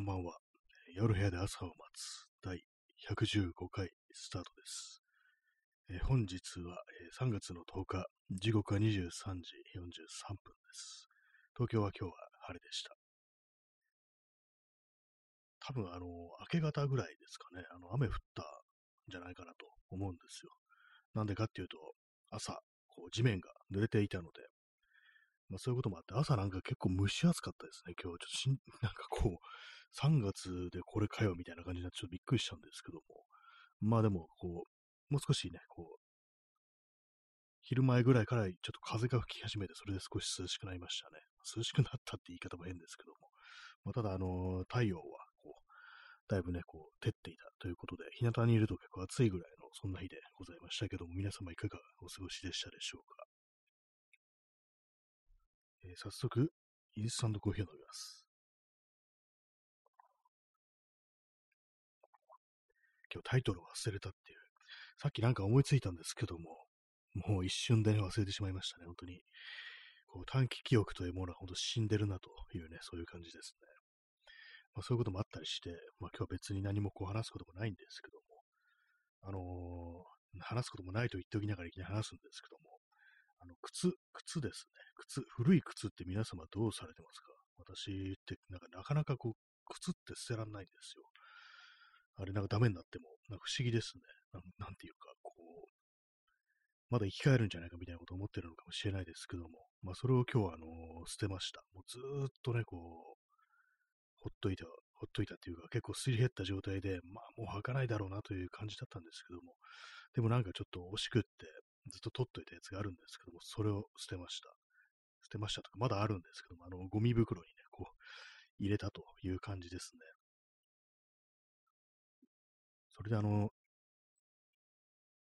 こんばんは。夜部屋で朝を待つ第115回スタートです。えー本日は、えー3月の10日、時刻は23時43分です。東京は今日は晴れでした。多分、あの、明け方ぐらいですかね、あの、雨降ったんじゃないかなと思うんですよ。なんでかっていうと、朝、こう、地面が濡れていたので、まあそういうこともあって、朝なんか結構蒸し暑かったですね、今日。ちょっとしん、なんかこう、3月でこれかよみたいな感じになってちょっとびっくりしたんですけども。まあでも、こう、もう少しね、こう、昼前ぐらいからちょっと風が吹き始めて、それで少し涼しくなりましたね。涼しくなったって言い方も変ですけども。まあ、ただ、あの太陽は、こう、だいぶね、こう、照っていたということで、日向にいると結構暑いぐらいの、そんな日でございましたけども、皆様いかがお過ごしでしたでしょうか。えー早速、インスタントコーヒーを飲みます。今日タイトルを忘れたっていう。さっきなんか思いついたんですけども、もう一瞬でね、忘れてしまいましたね、本当に。こう短期記憶というものは本当死んでるなというね、そういう感じですね。まあ、そういうこともあったりして、まあ今日は別に何もこう話すこともないんですけども、あのー話すこともないと言っておきながらいきなり話すんですけども、あの、靴、靴ですね。靴、古い靴って皆様どうされてますか？私ってなんかなかなかこう、靴って捨てらんないんですよ。あれなんかダメになっても、なんか不思議ですね。なんなんていうか、こう、まだ生き返るんじゃないかみたいなことを思ってるのかもしれないですけども、まあそれを今日はあの捨てました。もうずーっとね、こう、ほっといた、ほっといたっていうか、結構すり減った状態で、まあもう履かないだろうなという感じだったんですけども、でもなんかちょっと惜しくって、ずっと取っといたやつがあるんですけども、それを捨てました。捨てましたとか、まだあるんですけども、あの、ゴミ袋にね、こう、入れたという感じですね。それであの、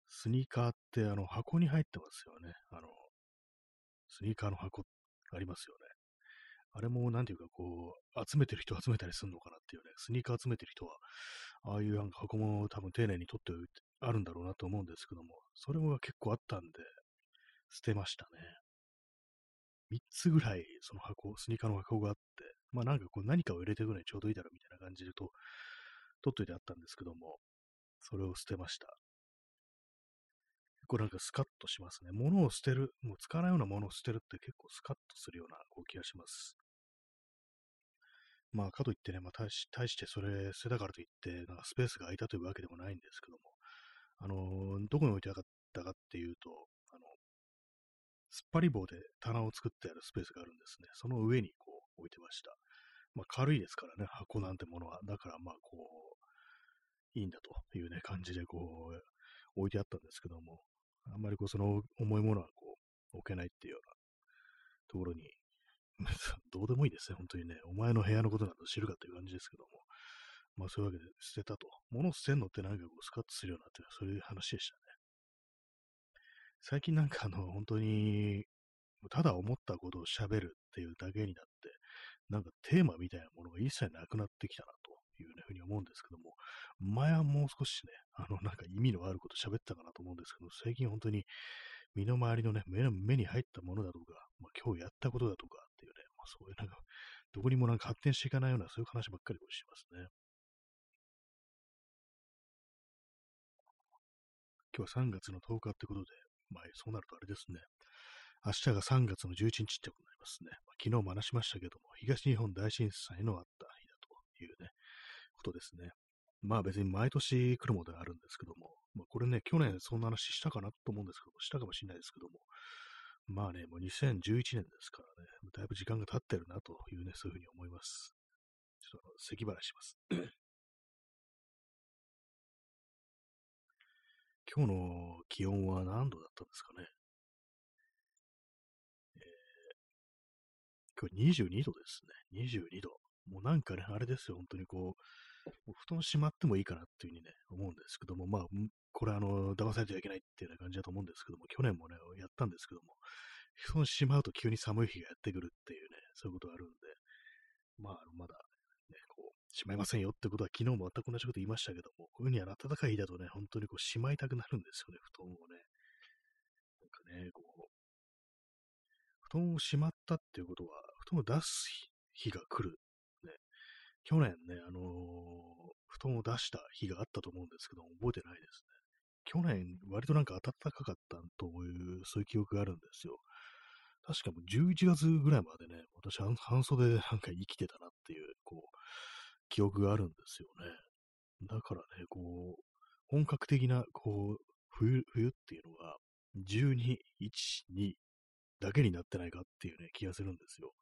スニーカーってあの、箱に入ってますよね。あの、スニーカーの箱ありますよね。あれも、なんていうか、こう、集めてる人集めたりするのかなっていうね、スニーカー集めてる人は、ああいうなんか箱も多分丁寧に取っておいてあるんだろうなと思うんですけども、それが結構あったんで、捨てましたね。3つぐらい、その箱、スニーカーの箱があって、まあなんかこう何かを入れてくるのにちょうどいいだろうみたいな感じでと、取っといてあったんですけども、それを捨てました。結構なんかスカッとしますね。物を捨てる、もう使わないようなものを捨てるって結構スカッとするようなこう気がします。まあ、かといってね、まあ、大し大してそれ捨てたからといって、なんかスペースが空いたというわけでもないんですけども、あのどこに置いてあったかっていうと、あの、突っ張り棒で棚を作ってあるスペースがあるんですね。その上にこう置いてました。まあ、軽いですからね、箱なんてものは。だからまあ、こう、いいんだというね、感じでこう、置いてあったんですけども、あんまりこう、その重いものはこう、置けないっていうようなところに、どうでもいいですね、本当にね。お前の部屋のことなど知るかという感じですけども。まあそういうわけで捨てたと。物を捨てるのってなんかこうスカッとするようなってそういう話でしたね。最近なんかあの、本当に、ただ思ったことを喋るっていうだけになって、なんかテーマみたいなものが一切なくなってきたなというふうに思うんですけども、前はもう少しね、あの、なんか意味のあること喋ったかなと思うんですけど、最近本当に身の回りのね、目の目に入ったものだとか、まあ、今日やったことだとかっていうね、まあ、そういうなんか、どこにもなんか発展していかないような、そういう話ばっかりこうしますね。今日は3月の10日ってことで、まあ、そうなるとあれですね。明日が3月の11日ってことになりますね。まあ、昨日も話しましたけども、東日本大震災のあった日だというね、ことですね。まあ別に毎年来るものではあるんですけども、まあ、これね、去年そんな話したかなと思うんですけども、したかもしれないですけども、まあね、もう2011年ですからね、だいぶ時間が経ってるなというね、そういうふうに思います。ちょっと咳払いします。今日の気温は何度だったんですかね。えー、今日22度ですね。22度。もうなんかね、あれですよ、本当にこう、う布団しまってもいいかなっていうふうにね、思うんですけども、まあ、これあの、騙されてはいけないっていうような感じだと思うんですけども、去年もね、やったんですけども、布団しまうと急に寒い日がやってくるっていうね、そういうことがあるんで、まあ、まだ、しまいませんよってことは昨日も全く同じこと言いましたけども、こういうふうに暖かい日だとね、本当にこう、しまいたくなるんですよね、布団をね。なんかね、こう、布団をしまったっていうことは、布団を出す日が来る。ね。去年ね、あの布団を出した日があったと思うんですけども、覚えてないですね。去年、割となんか暖かかったという、そういう記憶があるんですよ。確かもう11月ぐらいまでね、私半袖でなんか生きてたなっていう、こう、記憶があるんですよね。だからね、こう、本格的な、こう、冬、冬っていうのが、12、1、2だけになってないかっていうね、気がするんですよ。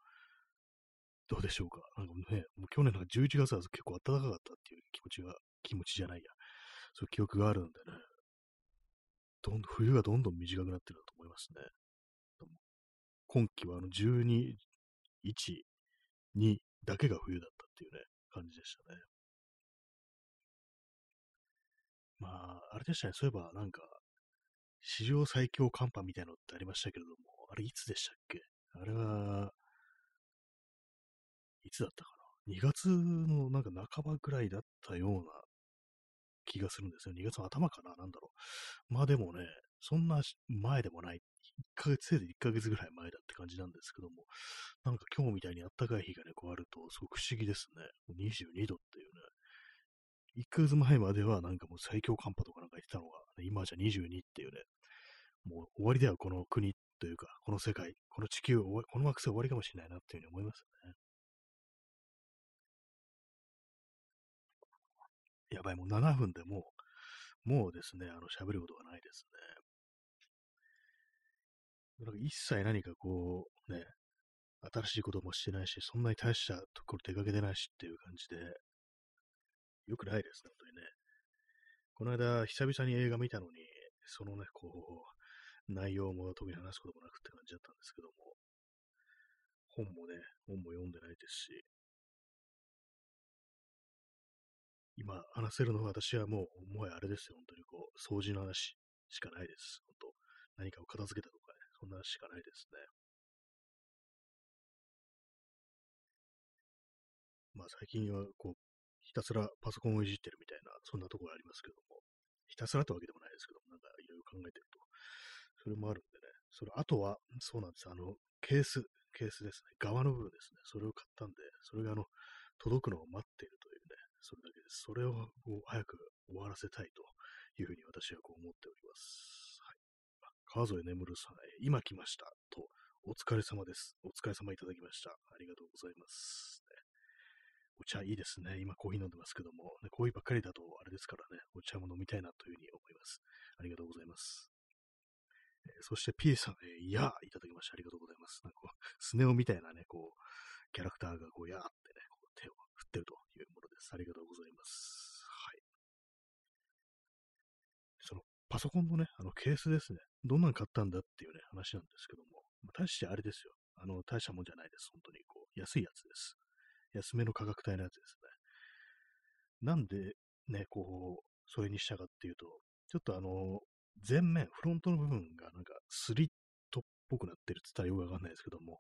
どうでしょうか？なんかね、もう去年なんか11月は結構暖かかったっていう気持ちが、気持ちじゃないや。そういう記憶があるんでね。どんどん、冬がどんどん短くなってると思いますね。今季はあの12、1、2だけが冬だったっていうね、感じでしたね。まあ、あれでしたね。そういえば、なんか、史上最強寒波みたいなのってありましたけれども、あれいつでしたっけ？あれは、いつだったかな ?2 月のなんか半ばぐらいだったような気がするんですよ。2月の頭かな？なんだろう。まあでもね、そんな前でもない。1ヶ月、せいで1ヶ月ぐらい前だって感じなんですけども、なんか今日みたいに暖かい日がね、こうあると、すごく不思議ですね。もう22度っていうね。1ヶ月前まではなんかもう最強寒波とかなんか言ってたのが、今じゃ22っていうね、もう終わりではこの国というか、この世界、この地球、この惑星終わりかもしれないなっていうふうに思いますね。やばい、もう7分でもう、もうですね、あの、喋ることがないですね。なんか一切何かこう、ね、新しいこともしてないし、そんなに大したところ出かけてないしっていう感じで、よくないです、本当にね。この間、久々に映画見たのに、そのね、こう、内容も特に話すこともなくって感じだったんですけども、本もね、本も読んでないですし、今話せるのは私はもう、もはやあれですよ、本当にこう、掃除の話しかないです。本当何かを片付けたと、そんなしかないですね。まあ最近はこう、ひたすらパソコンをいじってるみたいな、そんなところありますけども、ひたすらってわけでもないですけども、なんかいろいろ考えてると、それもあるんでね、それ、あとは、そうなんです、あの、ケース、ケースですね、側の部分ですね、それを買ったんで、それがあの、届くのを待っているというね、それだけです。それを早く終わらせたいというふうに私はこう思っております。川添眠さん、今来ました。と、お疲れ様です。お疲れ様いただきました。ありがとうございます。お茶いいですね。今コーヒー飲んでますけども、ね、コーヒーばっかりだとあれですからね、お茶も飲みたいなというふうに思います。ありがとうございます。えー、そして P さん、えー、いやいただきました。ありがとうございます。なんか、スネ夫みたいなね、こう、キャラクターがこう、やーってね、こう手を振ってるというものです。ありがとうございます。はい。その、パソコンのね、あのケースですね。どんなん買ったんだっていうね、話なんですけども、まあ、大してあれですよ。あの、大したもんじゃないです。本当に、こう、安いやつです。安めの価格帯のやつですね。なんで、ね、こう、それにしたかっていうと、ちょっとあの、前面、フロントの部分がなんかスリットっぽくなってるって言ったらよくわかんないですけども、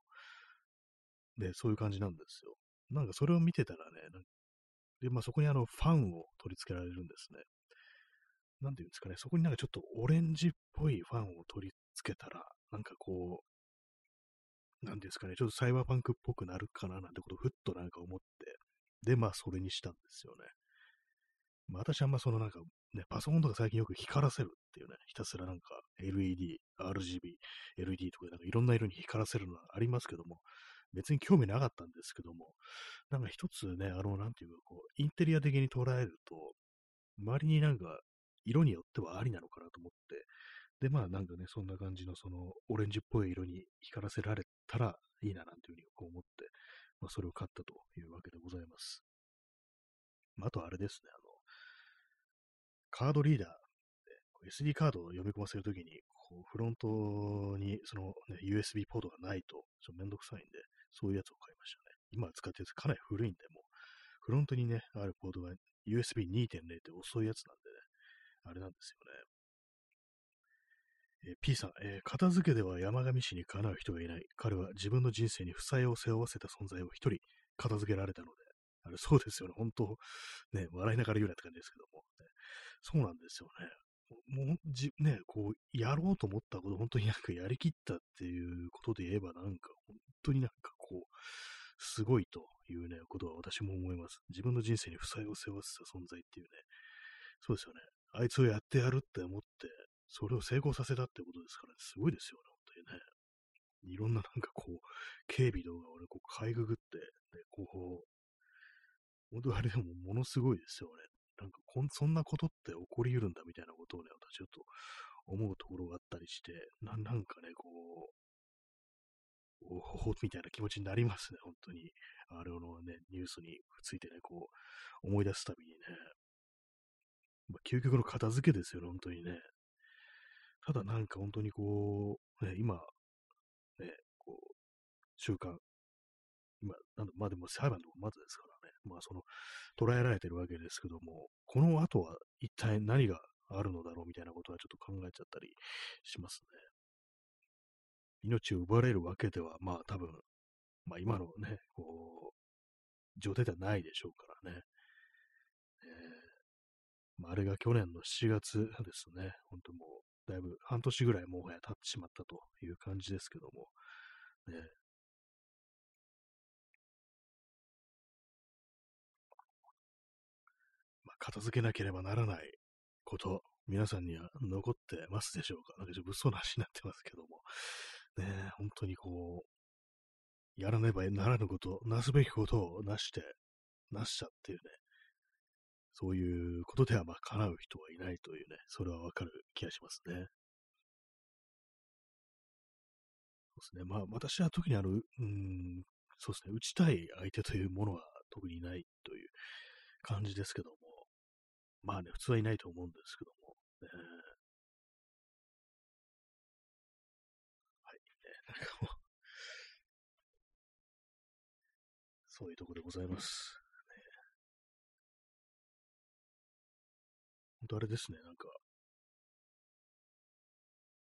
で、そういう感じなんですよ。なんかそれを見てたらね、で、まあそこにあのファンを取り付けられるんですね。なんていうんですかね、そこになんかちょっとオレンジっぽいファンを取り付けたら、なんかこう、なんですかね、ちょっとサイバーパンクっぽくなるかななんてことをふっとなんか思って、で、まあそれにしたんですよね。まあ私はあんまそのなんかね、パソコンとか最近よく光らせるっていうね、ひたすらなんか LED、RGB、LED とかなんかいろんな色に光らせるのはありますけども、別に興味なかったんですけども、なんか一つね、あの、なんていうか、こう、インテリア的に捉えると、周りになんか、色によってはありなのかなと思って、で、まあなんかね、そんな感じのその、オレンジっぽい色に光らせられたらいいななんていうふうにこう思って、まあそれを買ったというわけでございます。まあ、あとあれですね、あの、カードリーダー、SD カードを読み込ませるときに、こうフロントにその、ね、USB ポートがないと、ちょっとめんどくさいんで、そういうやつを買いましたね。今使ってるやつかなり古いんで、もう、フロントにね、あるポートが USB2.0 って遅いやつなんでね、あれなんですよね。えー、P さん、えー、片付けでは山上氏にかなう人がいない。彼は自分の人生に負債を背負わせた存在を一人片付けられたので、あれそうですよね、本当ね、笑いながら言うなって感じですけども、ね、そうなんですよね。もうじ、ね、こう、やろうと思ったこと、本当に なんかやりきったっていうことで言えば、なんか、本当になんかこう、すごいというね、ことは私も思います。自分の人生に負債を背負わせた存在っていうね、そうですよね。あいつをやってやるって思って、それを成功させたってことですからね、すごいですよね、本当にね。いろんななんかこう、警備動画をね、こう、かいぐぐって、ね、こう、本当あれでもものすごいですよね。なんかこん、そんなことって起こり得るんだみたいなことをね、私ちょっと思うところがあったりして、ななんかね、こう、おほほみたいな気持ちになりますね、本当に。あれのね、ニュースについてね、こう、思い出すたびにね。まあ、究極の片付けですよね、本当にね。ただなんか本当にこう、ね、今、ね、こう、週刊、今、なんまあでも裁判とかまずですからね、まあその、捉えられてるわけですけども、この後は一体何があるのだろうみたいなことはちょっと考えちゃったりしますね。命を奪われるわけでは、まあ多分、まあ今のね、こう、状態ではないでしょうからね。まあ、あれが去年の7月ですね。本当もう、だいぶ半年ぐらいもはや経ってしまったという感じですけども、ね、まあ、片付けなければならないこと、皆さんには残ってますでしょうか。なんかちょっと物騒な話になってますけども、ね、本当にこう、やらねばならぬこと、なすべきことをなして、なしちゃっていうね、そういうことではまあ叶う人はいないというね、それはわかる気がしますね。そうですね。まあ私は特にあの、うん、そうですね、打ちたい相手というものは特にないという感じですけども、まあね、普通はいないと思うんですけども、ね、はい、ね、なんかもう そういうとこでございます。あれですね、なんか、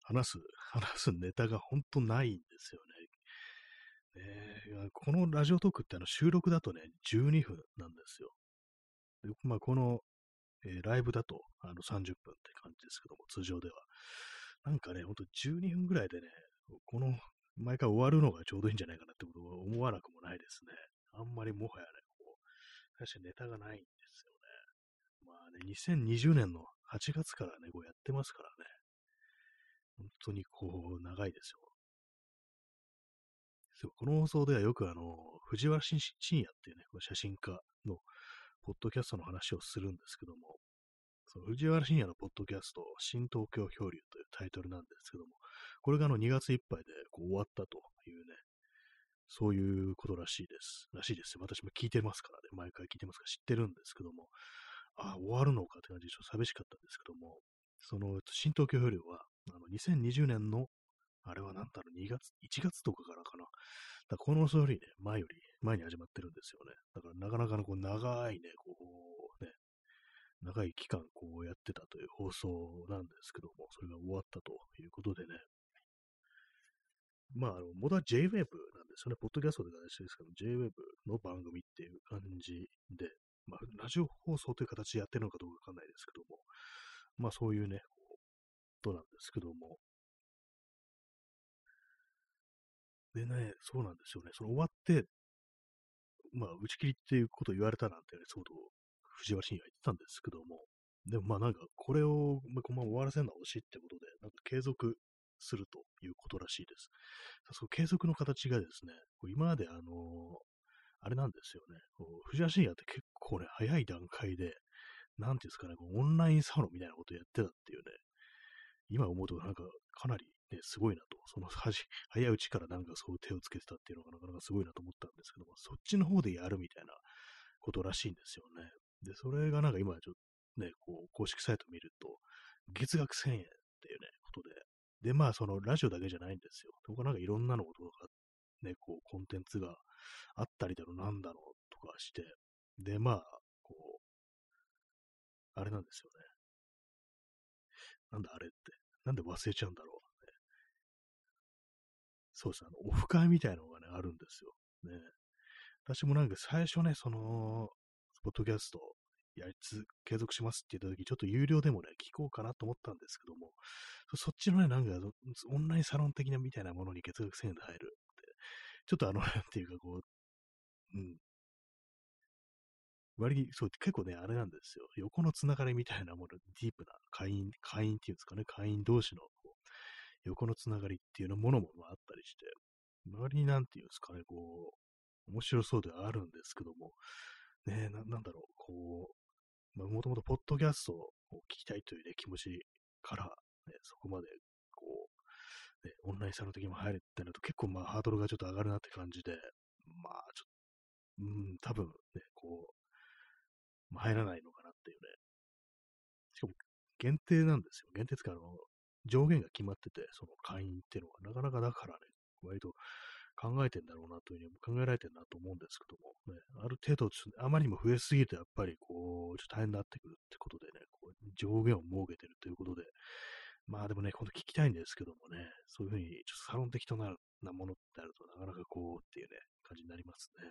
話す、話すネタが本当ないんですよね。ねこのラジオトークってあの収録だとね、12分なんですよ。でまあ、このえー、ライブだとあの30分って感じですけども、通常では。なんかね、ほんと12分ぐらいでね、この毎回終わるのがちょうどいいんじゃないかなってことは思わなくもないですね。あんまりもはやね、こう、確かにネタがないね。2020年の8月からね、こうやってますからね。本当にこう、長いですよ。そうこの放送ではよくあの、藤原信也っていうね、こ写真家のポッドキャストの話をするんですけども、その藤原信也のポッドキャスト、新東京漂流というタイトルなんですけども、これがあの2月いっぱいでこう終わったというね、そういうことらしいです。らしいですよ。私も聞いてますからね、毎回聞いてますから知ってるんですけども、ああ、終わるのかって感じでちょっと寂しかったんですけども、その新東京漂流は、あの2020年の、あれは何だろう、2月、1月とかからかな。だからこのそよりね、前より前に始まってるんですよね。だからなかなかのこう長いね、こうね、長い期間こうやってたという放送なんですけども、それが終わったということでね。まあ、あの、モダ J-Wave なんですよね。ポッドキャストで話ですけど、J-Wave の番組っていう感じで、まあ、ラジオ放送という形でやってるのかどうかわかんないですけども、まあそういうね、こ、となんですけども、でね、そうなんですよね。その終わって、まあ、打ち切りっていうことを言われたなんてね、そうと藤原信也言ってたんですけども、でもまあなんか、これを、まあ、このまま終わらせるのは惜しいってことで、なんか継続するということらしいです。その継続の形がですね、今まであの、あれなんですよね、藤原信也って結構ね、早い段階で、なんていうんですかね、こうオンラインサロンみたいなことやってたっていうね、今思うとなんかかなりね、すごいなと、その早いうちからなんかそう手をつけてたっていうのがなかなかすごいなと思ったんですけども、そっちの方でやるみたいなことらしいんですよね。で、それがなんか今ちょっとね、こう、公式サイト見ると、月額1000円っていうね、ことで、で、まあそのラジオだけじゃないんですよ。他なんかいろんなのことが、ね、こう、コンテンツがあったりだろ、なんだろうとかして、で、まあ、こう、あれなんですよね。なんだあれって。なんで忘れちゃうんだろう。そうですね。あの、オフ会みたいなのがね、あるんですよ。ね。私もなんか最初ね、その、ポッドキャストやりつ、継続しますって言った時、ちょっと有料でもね、聞こうかなと思ったんですけども、そっちのね、なんか、オンラインサロン的なみたいなものに月額1000円で入る、ちょっとあの、なんていうかこう、うん。割に、そう、結構ね、あれなんですよ。横のつながりみたいなもの、ディープな会員、会員っていうんですかね、会員同士の横のつながりっていうのものもあったりして、周りになんていうんですかね、こう、面白そうではあるんですけども、ね、ななんだろう、こう、もともとポッドキャストを聞きたいという、ね、気持ちから、ね、そこまで、ね、オンラインサロン的にも入るってなると結構まあハードルがちょっと上がるなって感じで、まあちょっと、うん、多分ね、こう、まあ、入らないのかなっていうね。しかも限定なんですよ。限定つか、あの、上限が決まってて、その会員っていうのは、なかなかだからね、割と考えてんだろうなというふうに考えられてるなと思うんですけども、ね、ある程度、あまりにも増えすぎると、やっぱりこう、ちょっと大変になってくるってことでね、こう上限を設けてるということで、まあでもね、今度聞きたいんですけどもね、そういうふうに、ちょっとサロン的となるなものってあるとなかなかこうっていうね、感じになりますね。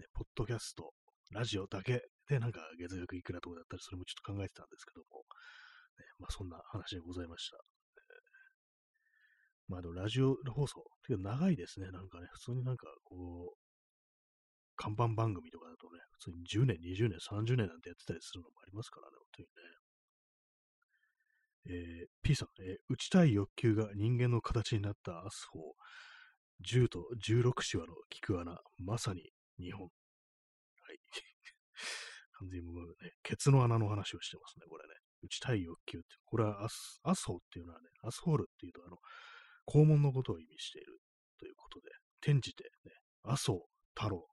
ね、ポッドキャスト、ラジオだけでなんか月額いくらとかだったらそれもちょっと考えてたんですけども、ね、まあそんな話でございました。まあでもラジオ放送、てか長いですね。なんかね、普通になんかこう、看板番組とかだとね、普通に10年、20年、30年なんてやってたりするのもありますからね、本当にね。えー、P さん、えー、打ちたい欲求が人間の形になったアスフォー、10と16シワの聞く穴、まさに日本。はい。完全にもうね、ケツの穴の話をしてますね、これね。打ちたい欲求って。これはアス、アスホーっていうのはね、アスホールっていうと、あの、肛門のことを意味しているということで、転じてね、麻生太郎、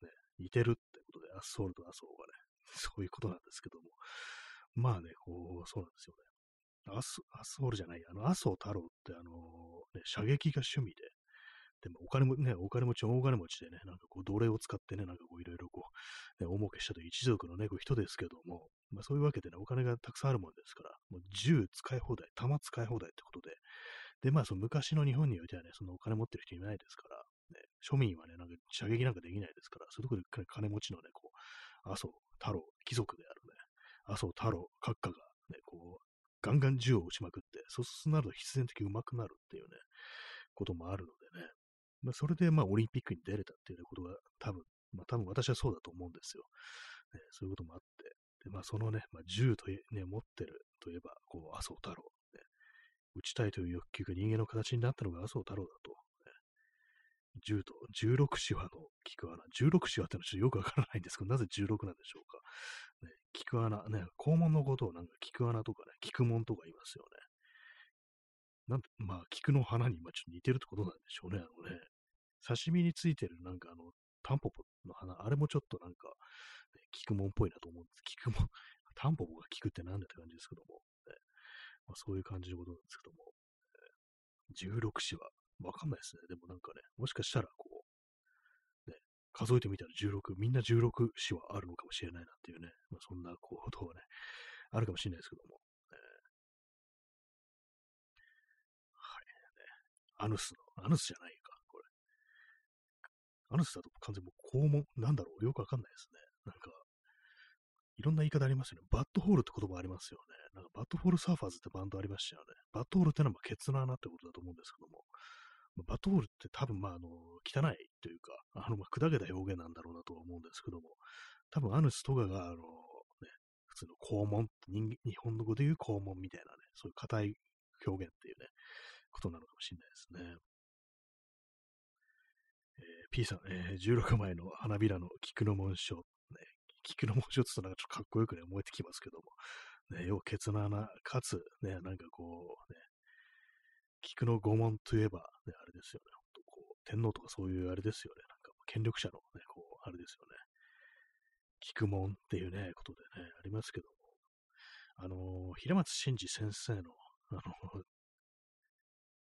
ね、似てるってことで、アスソールと麻生がね、そういうことなんですけども、まあね、こう、そうなんですよね。アス、アスホールじゃない、あの、麻生太郎って、あのね、射撃が趣味で、でもお金もね、お金持ち、大金持ちでね、なんかこう奴隷を使ってね、なんかこういろいろこう、ね、大儲けしたと一族のね、こう人ですけども、まあそういうわけでね、お金がたくさんあるもんですから、もう銃使い放題、弾使い放題ってことで、で、まあその昔の日本においてはね、そのお金持ってる人いないですから、ね、庶民はね、なんか射撃なんかできないですから、そういうところで金持ちのね、こう、麻生太郎、貴族であるね、麻生太郎閣下がね、こう、ガンガン銃を撃ちまくって、そうなると必然的に上手くなるっていうね、こともあるのでね、まあ、それでまあオリンピックに出れたっていうことが多分、まあ多分私はそうだと思うんですよ。ね、そういうこともあって、でまあそのね、まあ、銃と、ね、持ってるといえば、こう、麻生太郎、ね、打ちたいという欲求が人間の形になったのが麻生太郎だと。10と16シワの菊穴。16シワってのはちょっとよくわからないんですけど、なぜ16なんでしょうか。ね、菊穴、ね、肛門のことをなんか菊穴とかね、菊門とか言いますよね。なんまあ、菊の花に今ちょっと似てるってことなんでしょうね。あのね、刺身についてるなんかあの、タンポポの花、あれもちょっとなんか、ね、菊門っぽいなと思うんです。菊門、タンポポが菊ってなんだって感じですけども。ねまあ、そういう感じのことなんですけども。16子は、わかんないですね。でもなんかね、もしかしたらこ、数えてみたら16、みんな16子はあるのかもしれないなっていうね、まあ、そんなことはね、あるかもしれないですけども。はい、ね。アヌスの、アヌスじゃないか、これ。アヌスだと完全にもう肛門、なんだろう、よくわかんないですね。なんか、いろんな言い方ありますよね。 buttholeって言葉ありますよね。なんか Butthole Surfers ってバンドありましたよね。 buttholeってのはケツの穴ってことだと思うんですけど、 buttholeって多分まああの、汚いというか、あの、砕けた表現なんだろうなとは思うんですけども、多分アヌスとかがあの、ね、普通の肛門日本の語で言う肛門みたいなね、そういう硬い表現っていうね、ことなのかもしれないですね。えー、P さん、えー、16枚の花びらの菊の紋章、菊の文字をつとなんかちょっとかっこよくね、思えてきますけども。ね、要はケツの穴、かつ、ね、なんかこう、ね、菊の御門といえば、ね、あれですよね、ほんとこう、天皇とかそういうあれですよね、なんか権力者のね、こう、あれですよね、菊門っていうね、ことでね、ありますけども、あの、平松真二先生の、あの、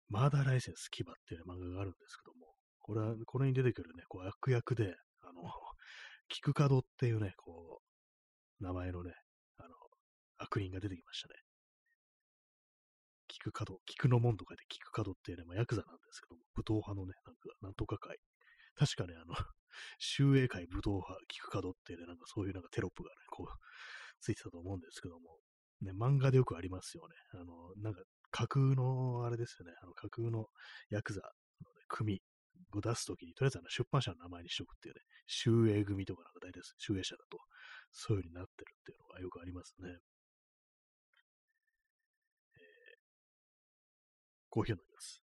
マーダーライセンス牙っていう、漫画があるんですけども、これは、これに出てくるね、こう悪役で、あの、菊門っていうね、こう、名前のね、あの、悪人が出てきましたね。菊門、菊の門と書いて菊門っていうね、まあ、ヤクザなんですけども、武闘派のね、なんか、なんとか会。確かね、あの、集英会武闘派、菊門っていうね、なんかそういうなんかテロップがね、こう、ついてたと思うんですけども、ね、漫画でよくありますよね。あの、なんか、架空の、あれですよね、あの架空のヤクザの、ね、組、を出すときに、とりあえずあの出版社の名前にしとくっていうね、集英組とかなんか大体集英社だと、そういう風になってるっていうのがよくありますね。えー、コーヒーを飲みます。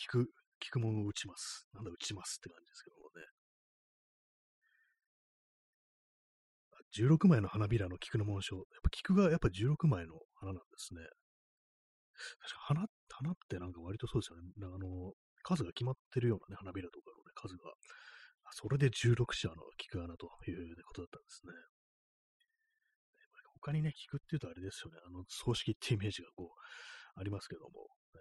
聞く、聞くものを打ちます。なんだ打ちますって感じですけどもね。16枚の花びらの菊の紋章。やっぱ菊がやっぱ16枚の花なんですね。確か花、花ってなんか割とそうですよね。あの、数が決まってるようなね、花びらとかのね、数が。それで16社の菊穴ということだったんですね。他にね、菊っていうとあれですよね。あの、葬式ってイメージがこう、ありますけども。え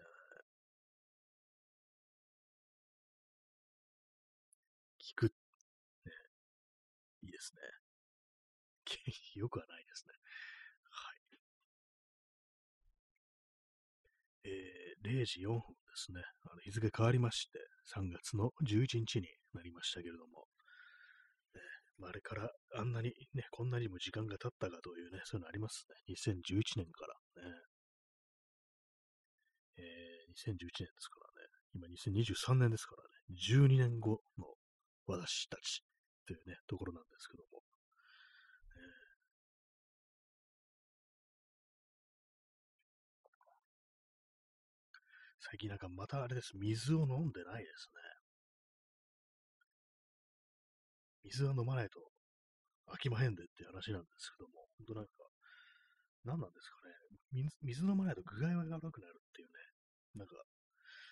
菊、ね、いいですね。よくはないですね。はい。えー、0時4分ですね。あの日付変わりまして、3月の11日になりましたけれども、まあ、あれからあんなにね、こんなにも時間が経ったかというね、そういうのありますね。2011年からね。えー、2011年ですからね。今2023年ですからね。12年後の私たちというね、ところなんですけども。最近なんかまたあれです。水を飲んでないですね。水は飲まないと飽きまへんでって話なんですけども、本当なんか、何なんですかね水。水飲まないと具合が悪くなるっていうね。なんか、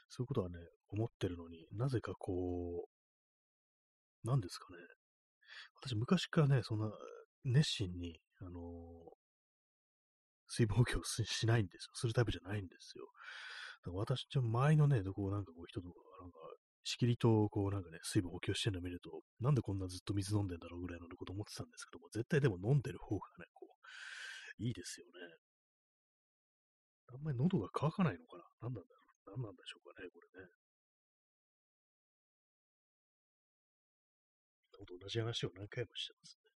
そういうことはね、思ってるのになぜかこう、何ですかね。私昔からね、そんな熱心に、あのー、水分補給をしないんですよ。するタイプじゃないんですよ。私、ちょ、周りのね、どこうなんかこう人とか、なんか、しきりと、こうなんかね、水分補給してるのを見ると、なんでこんなずっと水飲んでんだろうぐらいのこと思ってたんですけども、絶対でも飲んでる方がね、こう、いいですよね。あんまり喉が渇かないのかな？何なんだろう？何なんでしょうかね、これね。と同じ話を何回もしてますね。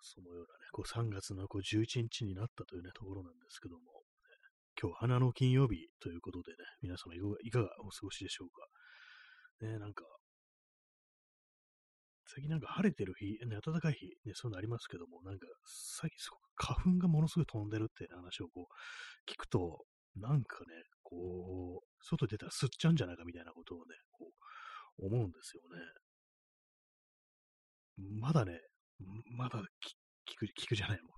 そのようなね、こう3月のこう11日になったというね、ところなんですけども、今日花の金曜日ということでね、皆様いかがお過ごしでしょうか？ね、なんか、最近なんか晴れてる日、ね、暖かい日、ね、そういうのありますけども、なんか、最近すごく花粉がものすごい飛んでるって話をこう、聞くと、なんかね、こう、外出たら吸っちゃうんじゃないかみたいなことをね、こう、思うんですよね。まだね、まだ聞く、聞くじゃない、もう、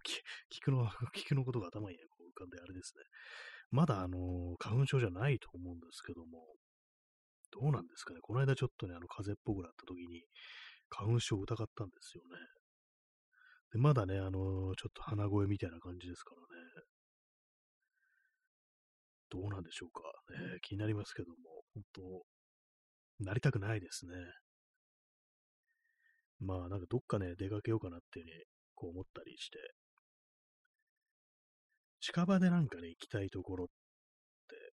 聞くの、聞くのことが頭に、こう浮かんであれですね。まだ、あの、花粉症じゃないと思うんですけども、どうなんですかね。この間ちょっとね、あの、風邪っぽくなった時に、花粉症を疑ったんですよね。で、まだね、あの、ちょっと鼻声みたいな感じですからね。どうなんでしょうか。ね、気になりますけども、本当なりたくないですね。まあ、なんかどっかね、出かけようかなってね、こう思ったりして、近場でなんかね、行きたいところって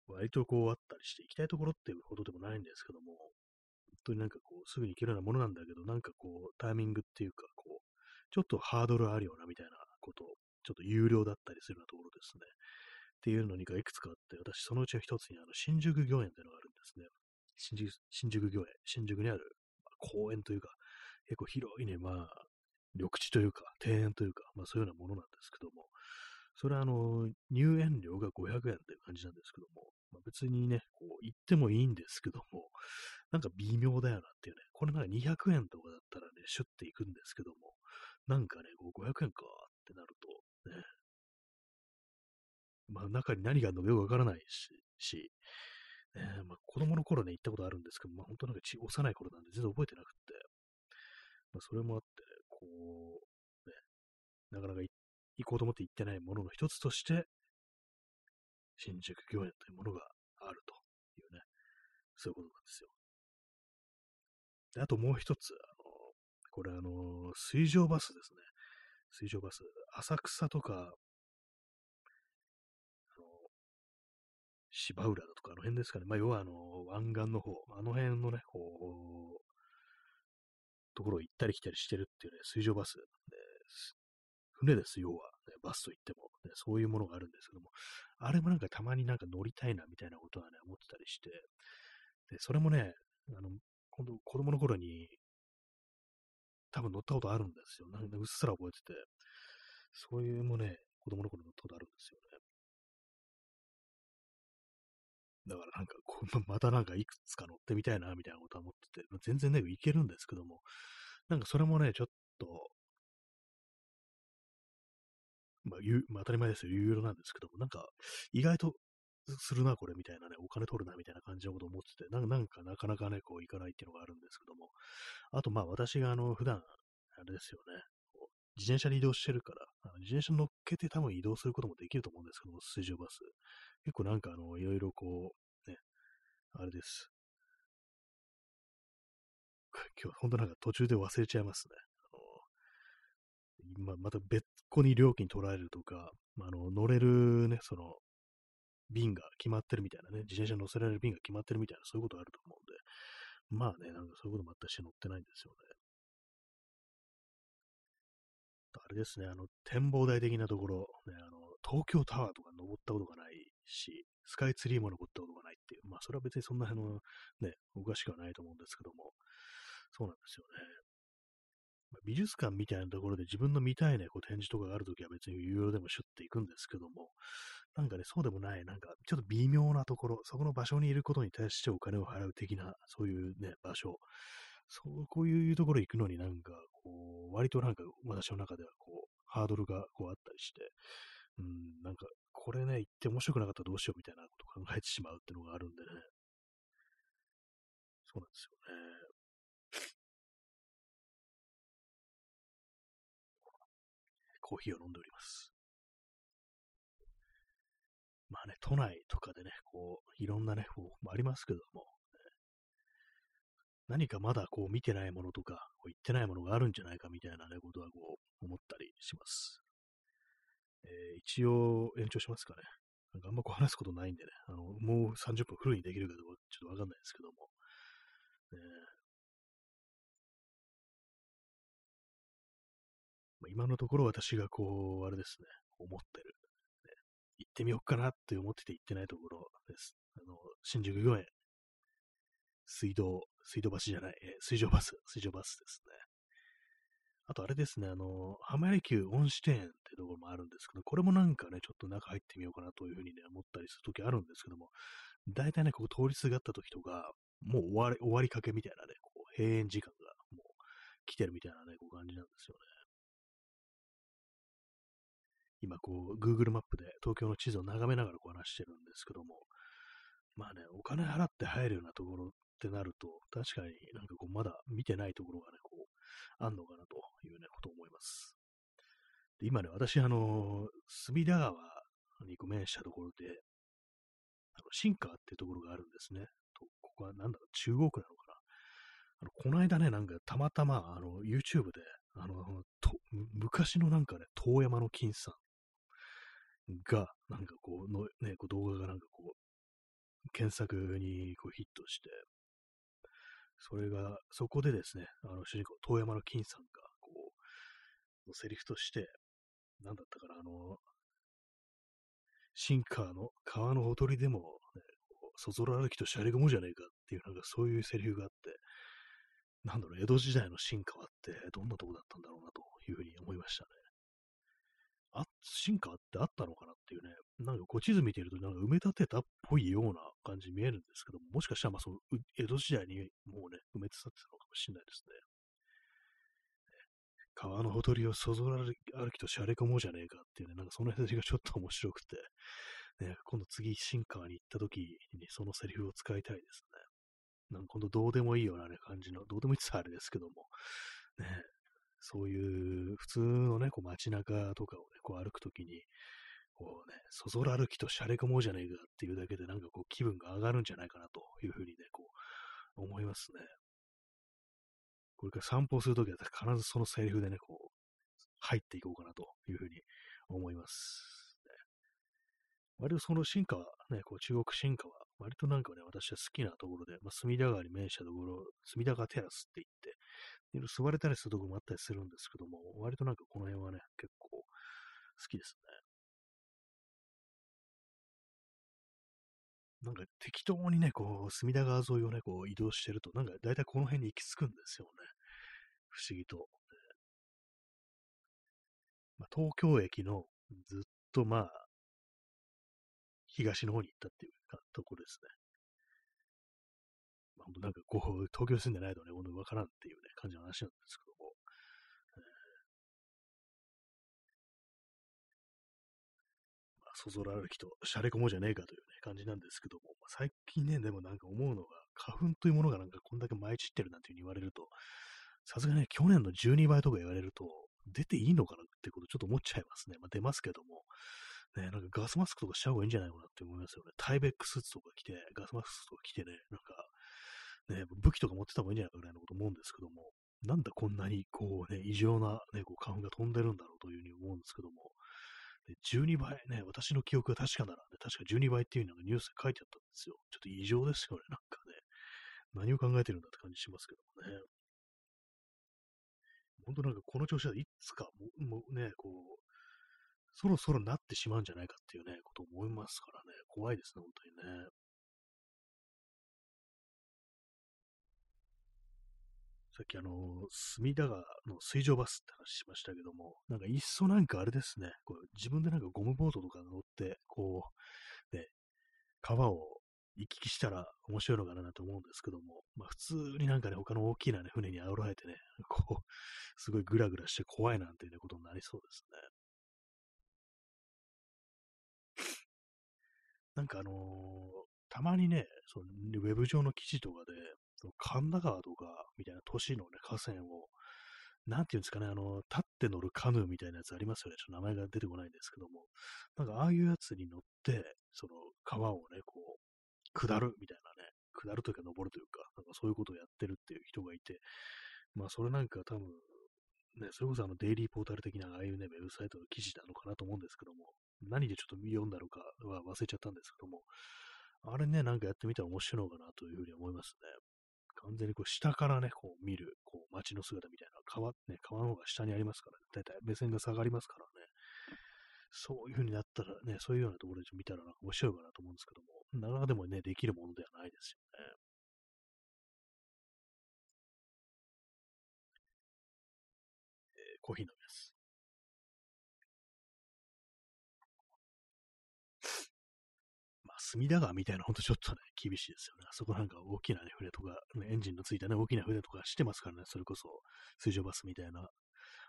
割とこうあったりして、行きたいところっていうほどでもないんですけども、本当になんかこう、すぐに行けるようなものなんだけど、なんかこう、タイミングっていうか、こう、ちょっとハードルあるようなみたいなことを、ちょっと有料だったりするようなところですね。っていうのにがいくつかあって、私そのうちの一つにあの新宿御苑っていうのがあるんですね。新宿、新宿御苑、新宿にある公園というか、結構広いね、まあ、緑地というか、庭園というか、まあそういうようなものなんですけども、それはあの、入園料が500円っていう感じなんですけども、まあ、別にね、こう行ってもいいんですけども、なんか微妙だよなっていうね、これなんか200円とかだったらね、シュッて行くんですけども、なんかね、こう500円かってなると、ね、まあ中に何があるのかよくわからないし、しね、まあ子供の頃ね、行ったことあるんですけど、まあ本当なんか幼い頃なんで全然覚えてなくて、まあそれもあって、こう、ね、なかなか行行こうと思って行ってないものの一つとして、新宿御苑というものがあるというね、そういうことなんですよ。であともう一つ、あの、これあの、水上バスですね。水上バス。浅草とか、あの、芝浦だとか、あの辺ですかね。まあ、要はあの、湾岸の方、あの辺のね、こう、ところを行ったり来たりしてるっていうね、水上バスで。船です、要は。ねバスといっても、ね、そういうものがあるんですけども、あれもなんかたまになんか乗りたいなみたいなことはね、思ってたりして、で、それもね、あの、今度子供の頃に多分乗ったことあるんですよ。なんかうっすら覚えてて、そういうもね、子供の頃乗ったことあるんですよね。だからなんか、こまたなんかいくつか乗ってみたいな、みたいなことは思ってて、全然ね、いけるんですけども、なんかそれもね、ちょっと、まあ、まあ、当たり前ですよ、有料なんですけども、なんか、意外とするな、これ、みたいなね、お金取るな、みたいな感じのことを思ってて、なんか、なかなかね、こう、いかないっていうのがあるんですけども、あと、まあ、私が、あの、普段、あれですよね、自転車で移動してるから、あの自転車乗っけて多分移動することもできると思うんですけども、水上バス。結構なんか、あの、いろいろこう、ね、あれです。今日、ほんとなんか途中で忘れちゃいますね。あ、また別個に料金取られるとか、あの、乗れるね、その、便が決まってるみたいなね、自転車乗せられる便が決まってるみたいな、そういうことあると思うんで、まあね、なんかそういうこともあったして乗ってないんですよね。あれですね、あの、展望台的なところ、ね、あの、東京タワーとか登ったことがないし、スカイツリーも登ったことがないっていう、まあ、それは別にそんな、あの、ね、おかしくはないと思うんですけども、そうなんですよね。美術館みたいなところで自分の見たいね、こう展示とかがあるときは別に有料でもシュッて行くんですけども、なんかね、そうでもない、なんかちょっと微妙なところ、そこの場所にいることに対してお金を払う的な、そういうね、場所、そうこういうところ行くのになんか、こう、割となんか私の中ではこう、ハードルがこうあったりして、うん、なんか、これね、行って面白くなかったらどうしようみたいなことを考えてしまうっていうのがあるんでね。そうなんですよね。コーヒーを飲んでおります。まあね、都内とかでね、こう、いろんなね、こう、ありますけども、何かまだこう見てないものとか、こう言ってないものがあるんじゃないかみたいなね、ことはこう思ったりします。えー、一応延長しますかね。なんかあんまこう話すことないんでね、あの、もう30分フルにできるかどうかちょっとわかんないですけども、えま今のところ私がこう、あれですね、思ってる、ね、行ってみようかなって思ってて行ってないところです。あの、新宿御苑、水道、水道橋じゃない、えー、水上バス、水上バスですね。あとあれですね、あの、浜離宮恩賜庭園ってところもあるんですけど、これもなんかね、ちょっと中入ってみようかなというふうにね、思ったりするときあるんですけども、大体ね、ここ通りすがったときとか、もう終わり、終わりかけみたいなね、こう閉園時間がもう来てるみたいなね、こう感じなんですよね。今こう、Google マップで東京の地図を眺めながらこう話してるんですけども、まあね、お金払って入るようなところってなると、確かになんかこう、まだ見てないところがね、こう、あんのかなというね、ことを思います。で今ね、私、あの、隅田川にご面したところで、あの、新川っていうところがあるんですね。とここはなんだろう、中央区なのかな。あの、この間ね、なんかたまたま、あの、YouTube で、あの、と昔のなんかね、遠山の金さんが、なんかこうの、ね、こう動画がなんかこう、検索にこうヒットして、それが、そこでですね、あの主人公、遠山の金さんが、こう、のセリフとして、なんだったかな、あの、シンカーの川のほとりでも、ね、そぞろ歩きとシャレゴムじゃねえかっていう、なんかそういうセリフがあって、なんだろう、江戸時代の進化ってどんなとこだったんだろうなというふうに思いましたね。あ、進化ってあったのかなっていうね、なんかこう地図見てるとなんか埋め立てたっぽいような感じに見えるんですけども、もしかしたらまあその江戸時代にもうね、埋め立てたのかもしれないですね。川のほとりをそぞら歩きとしゃれ込もうじゃねえかっていうね、なんかその辺がちょっと面白くて、ね、今度次新川に行った時にそのセリフを使いたいですね。なんか今度どうでもいいようなね、感じの、どうでもいいってあれですけども、ね、そういう普通のね、こう街中とかをね、こう歩くときに、こうね、そぞら歩きとシャレかもうじゃねえかっていうだけでなんかこう気分が上がるんじゃないかなというふうにね、こう思いますね。これから散歩するときは必ずそのセリフでね、こう入っていこうかなというふうに思います。割とその進化はね、こう中国進化は割となんかね、私は好きなところで、まあ、隅田川に面したところ、隅田川テラスって言って、座れたりするところもあったりするんですけども、割となんかこの辺はね、結構好きですね。なんか適当にね、こう、隅田川沿いをね、こう移動してると、なんか大体この辺に行き着くんですよね。不思議と。まあ、東京駅のずっとまあ、東の方に行ったっていうかところですね。まあ、なんかこう、東京住んでないとね、ほんとわからんっていうね、感じの話なんですけども。まあ、そら歩きと、しゃれこもじゃねえかというね、感じなんですけども、まあ、最近ね、でもなんか思うのが、花粉というものがなんかこんだけ舞い散ってるなんていうふうに言われると、さすがにね、去年の12倍とか言われると、出ていいのかなってことちょっと思っちゃいますね。まあ、出ますけども、ね、なんかガスマスクとかした方がいいんじゃないかなって思いますよね。タイベックスーツとか着て、ガスマスクとか着てね、なんか、ね、武器とか持ってた方がいいんじゃないかぐらいのこと思うんですけども、なんだこんなにこうね、異常なね、こう花粉が飛んでるんだろうというふうに思うんですけども、12倍ね、私の記憶が確かなら、ね、確か12倍っていうのがニュースで書いてあったんですよ。ちょっと異常ですよね、なんかね。何を考えてるんだって感じしますけどもね。本当なんかこの調子はいつかもうね、こう、そろそろなってしまうんじゃないかっていうね、ことを思いますからね、怖いですね、本当にね。さっきあの、隅田川の水上バスって話しましたけども、なんかいっそなんかあれですね、こう自分でなんかゴムボートとか乗って、こう、ね、川を行き来したら面白いのかなと思うんですけども、まあ普通になんかね、他の大きなね、船に煽られてね、こう、すごいグラグラして怖いなんていう、ことになりそうですね。なんかあのー、たまにね、そのウェブ上の記事とかで、その神田川とかみたいな都市のね、河川を、なんていうんですかね、あの、立って乗るカヌーみたいなやつありますよね。ちょっと名前が出てこないんですけども、なんかああいうやつに乗って、その川をね、こう、下るみたいなね、下るというか登るというか、なんかそういうことをやってるっていう人がいて、まあそれなんか多分、ね、それこそあのデイリーポータル的なああいうね、ウェブサイトの記事なのかなと思うんですけども、何でちょっと読んだのかは忘れちゃったんですけども、あれね、なんかやってみたら面白いのかなというふうに思いますね。完全にこう下からね、こう見る、こう街の姿みたいな、川、ね、川の方が下にありますから、ね、だいたい目線が下がりますからね。そういう風になったらね、そういうようなところで見たらなんか面白いかなと思うんですけども、なかなかでもね、できるものではないですよね。えー、コーヒー飲みます。隅田川みたいな、ほんとちょっとね、厳しいですよね。あそこなんか大きなね、船とか、エンジンのついたね、大きな船とかしてますからね、それこそ水上バスみたいな。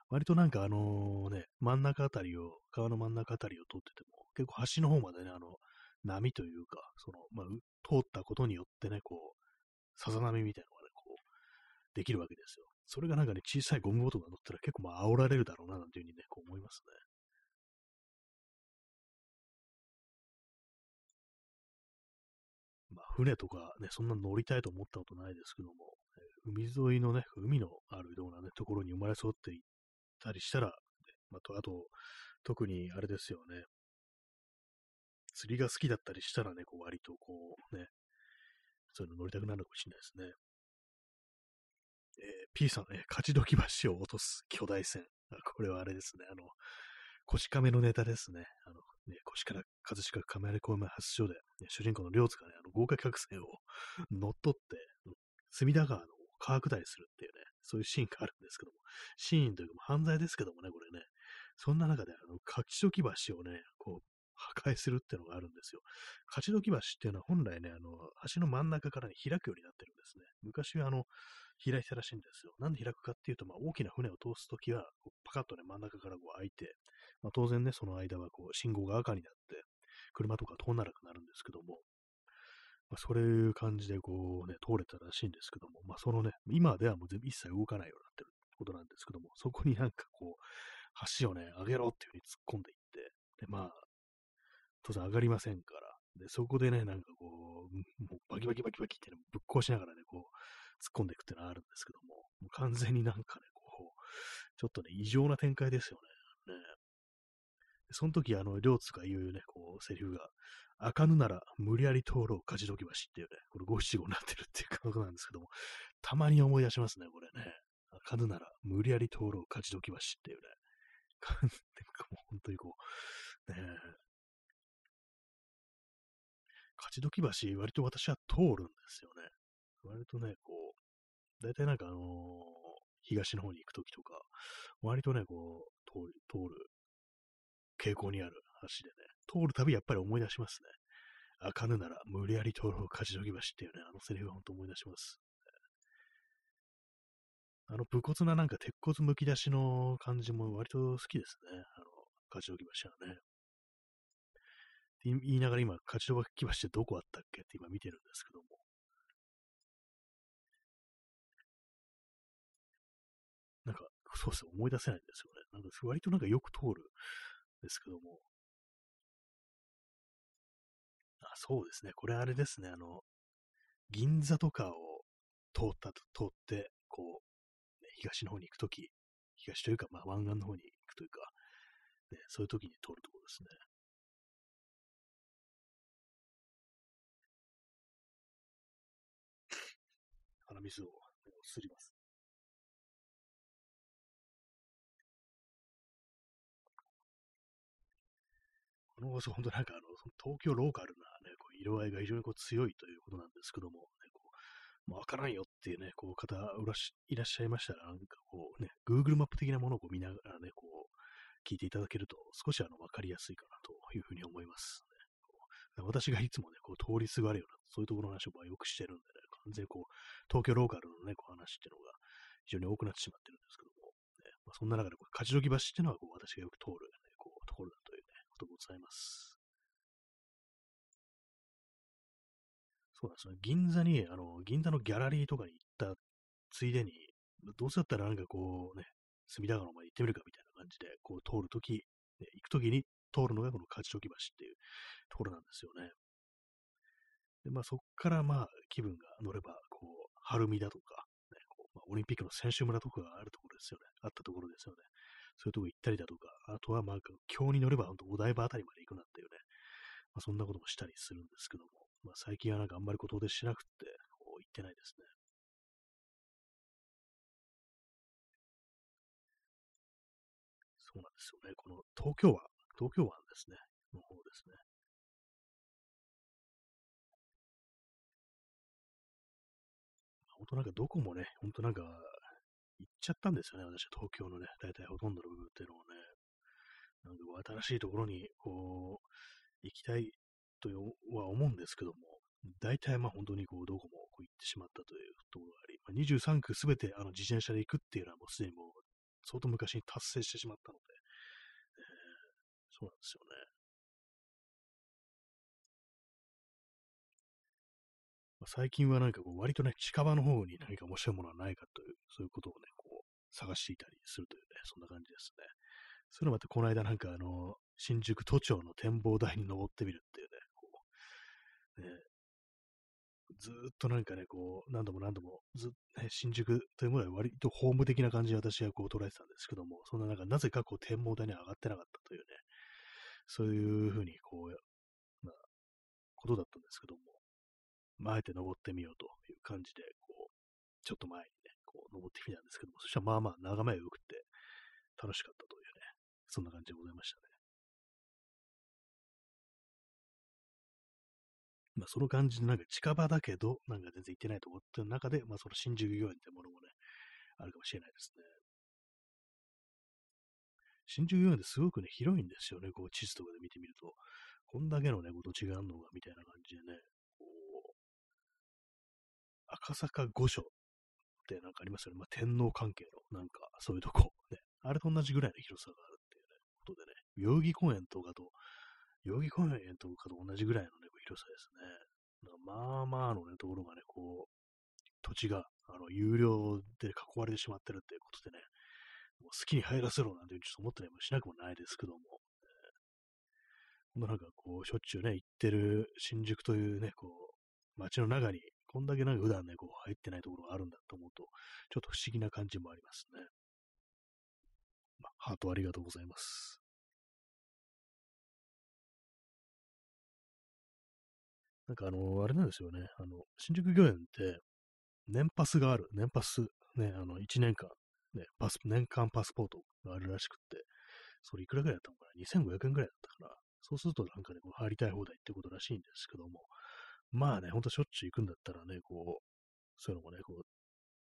割となんかあのね、真ん中あたりを、川の真ん中あたりを通ってても、結構橋の方までね、あの、波というか、その、まあ、通ったことによってね、こう、さざ波みたいなのがね、こう、できるわけですよ。それがなんかね、小さいゴムボートが乗ったら結構まあ煽られるだろうな、なんていうふうにね、こう思いますね。船とかね、そんな乗りたいと思ったことないですけども、海沿いのね、海のあるようなね、ところに生まれ育っていったりしたら、まあ、と、あと、特にあれですよね、釣りが好きだったりしたらね、こう割とこうね、そういうの乗りたくなるかもしれないですね。えー、P さん、ね、勝ち時橋を落とす巨大船。これはあれですね、あの、腰亀のネタですね。あの、ね、腰から葛飾亀有公園発祥で、ね、主人公の両津がね、あの豪華客船を乗っ取って、隅田川の川下りするっていうね、そういうシーンがあるんですけども、シーンというか犯罪ですけどもね、これね、そんな中で、あの、勝ち時橋をね、こう、破壊するっていうのがあるんですよ。勝時橋っていうのは本来ね、あの、橋の真ん中から、ね、開くようになってるんですね。昔はあの、開いたらしいんですよ。なんで開くかっていうと、まあ、大きな船を通すときは、パカッとね、真ん中からこう開いて、まあ、当然ね、その間はこう信号が赤になって、車とか通らなくなるんですけども、まあ、そういう感じでこうね、通れたらしいんですけども、まあ、そのね、今ではもう全一切動かないようになってることなんですけども、そこになんかこう、橋をね、上げろっていう風に突っ込んでいって、で、まあ、当然上がりませんから、で、そこでね、なんかこう、もうバキバキバキバキって、ね、ぶっ壊しながらね、こう、突っ込んでいくっていうのはあるんですけども、もう完全になんかね、こう、ちょっとね、異常な展開ですよね。ねその時、あの、両津が言うね、こう、セリフが、開かぬなら無理やり通ろう、勝ち時橋っていうね、これ五七五になってるっていう感覚なんですけども、たまに思い出しますね、これね。開かぬなら無理やり通ろう、勝ち時橋っていうね。なんかもう本当にこう、ね勝どき橋、割と私は通るんですよね。割とね、こう、大体なんかあのー、東の方に行くときとか、割とね、こう、通る、通る傾向にある橋でね、通るたびやっぱり思い出しますね。あかぬなら無理やり通ろう勝どき橋っていうね、あのセリフは本当思い出します。あの武骨ななんか鉄骨むき出しの感じも割と好きですね。あの、勝どき橋はね。言いながら今、勝どき橋ってどこあったっけ？って今見てるんですけども。なんか、そうですね、思い出せないんですよね。なんか割となんかよく通るですけども。あ、そうですね。これあれですね。あの、銀座とかを通ったと、通って、こう、ね、東の方に行くとき、東というか、まあ、湾岸の方に行くというか、ね、そういうときに通るところですね。鼻水をすります。この放送、本当なんかあの、東京ローカルなね、こう色合いが非常にこう強いということなんですけども、ね、こうもうわからんよっていうね、こう方いらっしゃいましたら、なんかこうね、Google マップ的なものをこう見ながらね、こう、聞いていただけると少しあの、わかりやすいかなというふうに思います、私がいつもね、こう通りすがるような、そういうところの話をよくしてるんでね、完全にこう、東京ローカルのね、こう話っていうのが非常に多くなってしまってるんですけども、ねまあ、そんな中でこう、勝どき橋っていうのはこう私がよく通る、と、ございます。そうなんですよ。銀座に、あの、銀座のギャラリーとかに行ったついでに、どうせだったらなんかこうね、隅田川の前行ってみるかみたいな感じで、こう通るとき、ね、行くときに通るのがこの勝どき橋っていうところなんですよね。で、まあそこからまあ気分が乗れば、こう、晴海だとか、ね、こうまあ、オリンピックの選手村とかがあるところですよね。あったところですよね。そういうとこ行ったりだとか、あとはまあ、今日に乗ればお台場あたりまで行くなっていうね、まあ、そんなこともしたりするんですけども、まあ最近はなんかあんまりことでしなくて、こう行ってないですね。そうなんですよね。この東京湾、東京湾ですね。の方ですね。本当なんかどこもね、本当なんか、行っちゃったんですよね、私は東京のね、大体ほとんどの部分っていうのをね。なんでこう新しいところに、こう、行きたいとは思うんですけども、大体まあ本当にこう、どこもこう行ってしまったというところがあり、まあ、23区すべてあの自転車で行くっていうのはもうすでにもう、相当昔に達成してしまったので、えー、そうなんですよね。最近はなんかこう、割とね、近場の方に何か面白いものはないかという、そういうことをね、こう、探していたりするというね、そんな感じですね。それまたこの間なんかあの、新宿都庁の展望台に登ってみるっていうね、こう、ね、ずっとなんかね、こう、何度も何度も、ずね、新宿というものは割とホーム的な感じで私はこう捉えてたんですけども、そんな中、なぜかこう展望台に上がってなかったというね、そういうふうにこう、まあ、ことだったんですけども、あえて登ってみようという感じで、こう、ちょっと前にね、こう、登ってみたんですけども、そしたらまあまあ眺めが良くて楽しかったというね、そんな感じでございましたね。まあその感じでなんか近場だけど、なんか全然行ってないと思ってる中で、まあその新宿御苑ってものもね、あるかもしれないですね。新宿御苑ってすごくね、広いんですよね、こう地図とかで見てみると。こんだけのね、ご土地があるのが、みたいな感じでね、赤坂御所ってなんかありますよね。まあ、天皇関係のなんかそういうとこ、ね。あれと同じぐらいの広さがあるっていうね、ことでね、代々木公園とかと、代々木公園とかと同じぐらいのね、広さですね。まあまあのね、ところがね、こう、土地が、あの、有料で囲われてしまってるっていうことでね、もう好きに入らせろなんてちょっと思ったりもしなくもないですけども、えー、なんかこう、しょっちゅうね、行ってる新宿というね、こう、街の中にこんだけなんか普段ね、こう入ってないところがあるんだと思うと、ちょっと不思議な感じもありますね。まあ、ハートありがとうございます。なんかあの、あれなんですよね。あの、新宿御苑って、年パスがある。年パス、ね、あの、1年間、ね、パス、年間パスポートがあるらしくって、それいくらぐらいだったのかな ?2500 円ぐらいだったかな？そうするとなんかね、こう入りたい放題ってことらしいんですけども、まあね、ほんとしょっちゅう行くんだったらね、こう、そういうのもね、こう、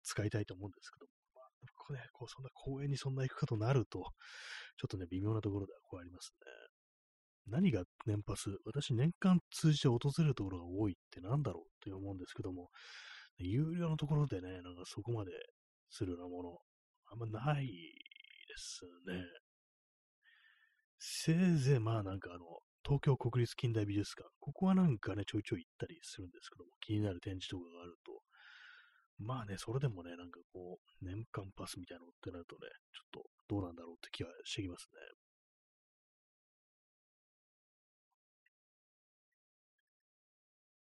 使いたいと思うんですけども、まあ、こうね、こう、そんな公園にそんな行くかとなると、ちょっとね、微妙なところではこうありますね。何が年パス私年間通じて訪れるところが多いってなんだろうって思うんですけども、有料のところでね、なんかそこまでするようなもの、あんまないですね。せいぜいまあなんかあの、東京国立近代美術館、ここはなんかね、ちょいちょい行ったりするんですけども、気になる展示とかがあると、まあね、それでもね、なんかこう、年間パスみたいなのってなるとね、ちょっとどうなんだろうって気はしてきますね。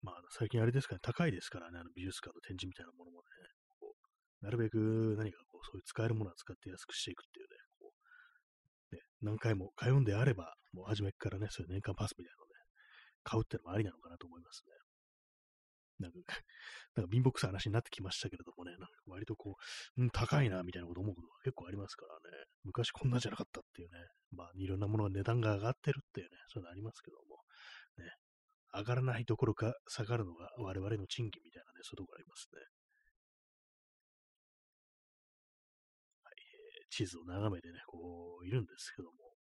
まあ、最近あれですかね、高いですからね、あの美術館の展示みたいなものもね、こうなるべく何かこう、そういう使えるものは使って安くしていくっていうね、こうね。何回も通うんであれば、もう初めからね、そういう年間パスみたいなのをね、買うってのもありなのかなと思いますね。なんか、なんか貧乏くさい話になってきましたけれどもね、なんか割とこう、うん、高いな、みたいなこと思うことが結構ありますからね、昔こんなじゃなかったっていうね、まあ、いろんなものが値段が上がってるっていうね、そういうのありますけども、ね、上がらないどころか下がるのが我々の賃金みたいなね、そういうところありますね。地図を眺めてね、こう、いるんですけども、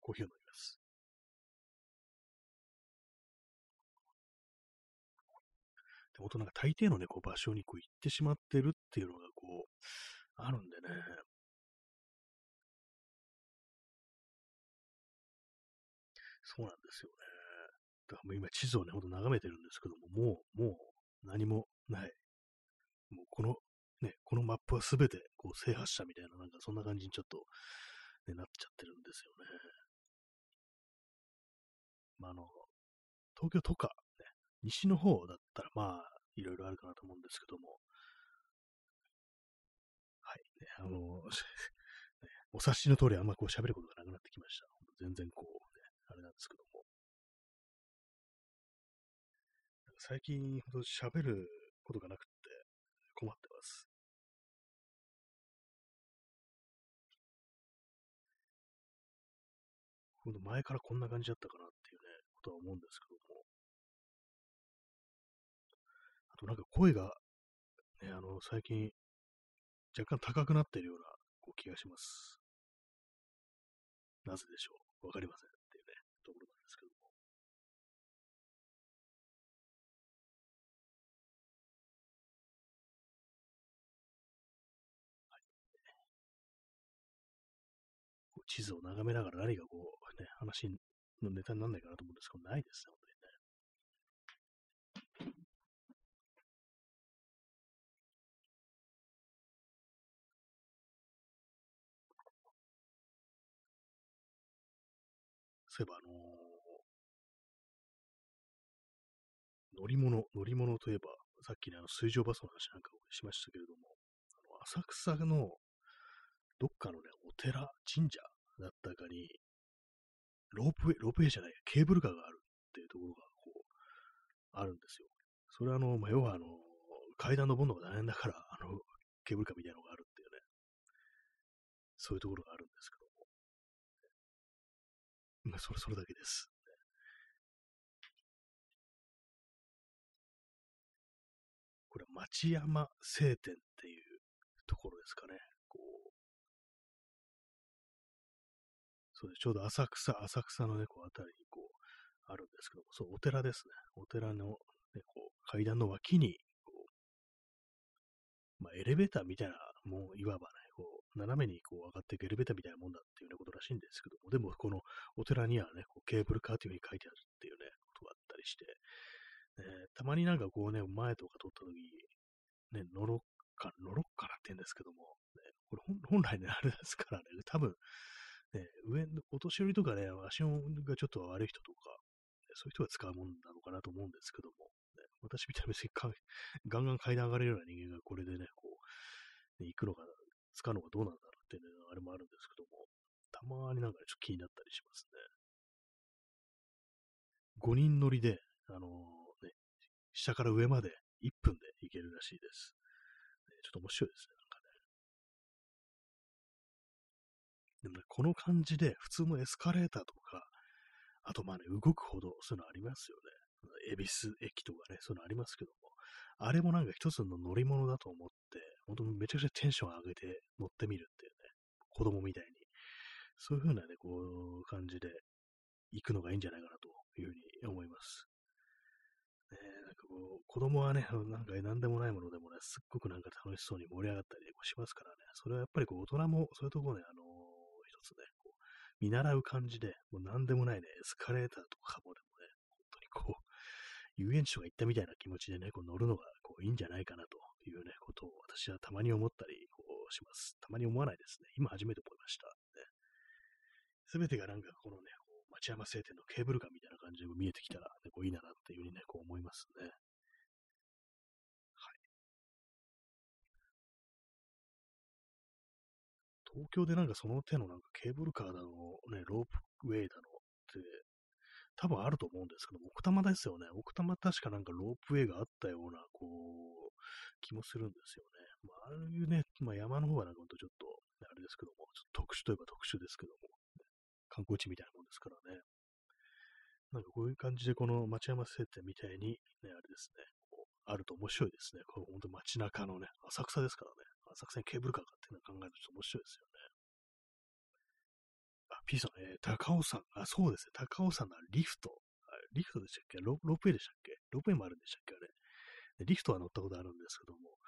コーヒーを飲みます。で、本当なんか大抵のね、こう場所にこう行ってしまってるっていうのがこう、あるんでね、そうなんですよね。だからもう今地図をね、ほんと眺めてるんですけども、もう、もう何もない。もうこの、ね、このマップはすべてこう制覇したみたいな、なんかそんな感じにちょっと、ね、なっちゃってるんですよね。まあ、あの、東京とか、ね、西の方だったらまあ、いろいろあるかなと思うんですけども、はい、ね、あの、ね、お察しの通りあんまこう喋ることがなくなってきました。全然こう、ねあれなんですけども。最近ほど喋ることがなくて困ってます。ほんと前からこんな感じだったかなっていうね、ことは思うんですけども。あとなんか声が、ね、あの、最近若干高くなっているようなこう気がします。なぜでしょう？わかりません。地図を眺めながら何かこう、ね、話のネタにならないかなと思うんですけど、ないですね、本当にね。そういえばあのー、乗り物、乗り物といえば、さっきね、あの水上バスの話なんかをしましたけれども、あの浅草のどっかのね、お寺、神社だったかに、ロープウェイ、ロープウェイじゃない、ケーブルカーがあるっていうところが、こう、あるんですよ。それはあの、まあ、要はあの、階段登るのが大変だから、あの、ケーブルカーみたいなのがあるっていうね、そういうところがあるんですけど、まあ、それ、それだけです。これ町山聖店っていうところですかね。こう。そうです。ちょうど浅草、浅草のね、こう、あたりにこう、あるんですけども、そう、お寺ですね。お寺の、ね、こう、階段の脇に、こう、まあ、エレベーターみたいな、もう、いわばね、こう、斜めにこう上がっていくエレベーターみたいなもんだっていうようなことらしいんですけども、でもこのお寺にはね、こうケーブルカーというふうに書いてあるっていうね、ことがあったりして、ね、たまになんかこうね、前とか撮った時、ね、乗ろっか、乗ろっかなって言うんですけども、ね、これ本来ね、あれですからね、多分、ね、上の、お年寄りとかね、足音がちょっと悪い人とか、そういう人が使うもんなのかなと思うんですけども、ね、私みたいに別にガンガン階段上がれるような人間がこれでね、こう、ね、行くのか使うのがどうなんだろうっていうね、あれもあるんですけども、たまになんかちょっと気になったりしますね。5人乗りで、あのー、ね、下から上まで1分で行けるらしいです。ちょっと面白いですね。でもね、この感じで普通のエスカレーターとか、あとまあね、動くほどそういうのありますよね。恵比寿駅とかね、そういうのありますけども、あれもなんか一つの乗り物だと思って、本当にめちゃくちゃテンション上げて乗ってみるっていうね、子供みたいに。そういう風なね、こう、感じで行くのがいいんじゃないかなというふうに思います。ね、なんかこう、子供はね、なんか何でもないものでもね、すっごくなんか楽しそうに盛り上がったりしますからね、それはやっぱりこう、大人もそういうところで、あのー、一つね、こう、見習う感じで、もう何でもないね、エスカレーターとかもでもね、本当にこう、遊園地とか行ったみたいな気持ちでね、こう乗るのがこういいんじゃないかなというね、ことを私はたまに思ったりこうします。たまに思わないですね。今初めて思いました。す、べ、てがなんかこのね、こう町山製店のケーブルカーみたいな感じで見えてきたら、ね、こういいなっていうふうにね、こう思いますね。東京でなんかその手のなんかケーブルカーだの、ね、ロープウェイだのって多分あると思うんですけど、奥多摩ですよね。奥多摩確かなんかロープウェイがあったような、こう、気もするんですよね。まあ、ああいうね、まあ、山の方はなんかほんとちょっと、あれですけども、ちょっと特殊といえば特殊ですけども、観光地みたいなもんですからね。なんかこういう感じで、この町山製店みたいに、ね、あれですね、こうあると面白いですね。これ本当街中のね、浅草ですからね。浅草にケーブルカーかっていうのを考えると面白いですよね。P さん、えー、高尾山、あ、そうですね、高尾山のリフト。リフトでしたっけ？ロロープウェイでしたっけ？ロープウェイもあるんでしたっけ？あれ。リフトは乗ったことあるんですけども、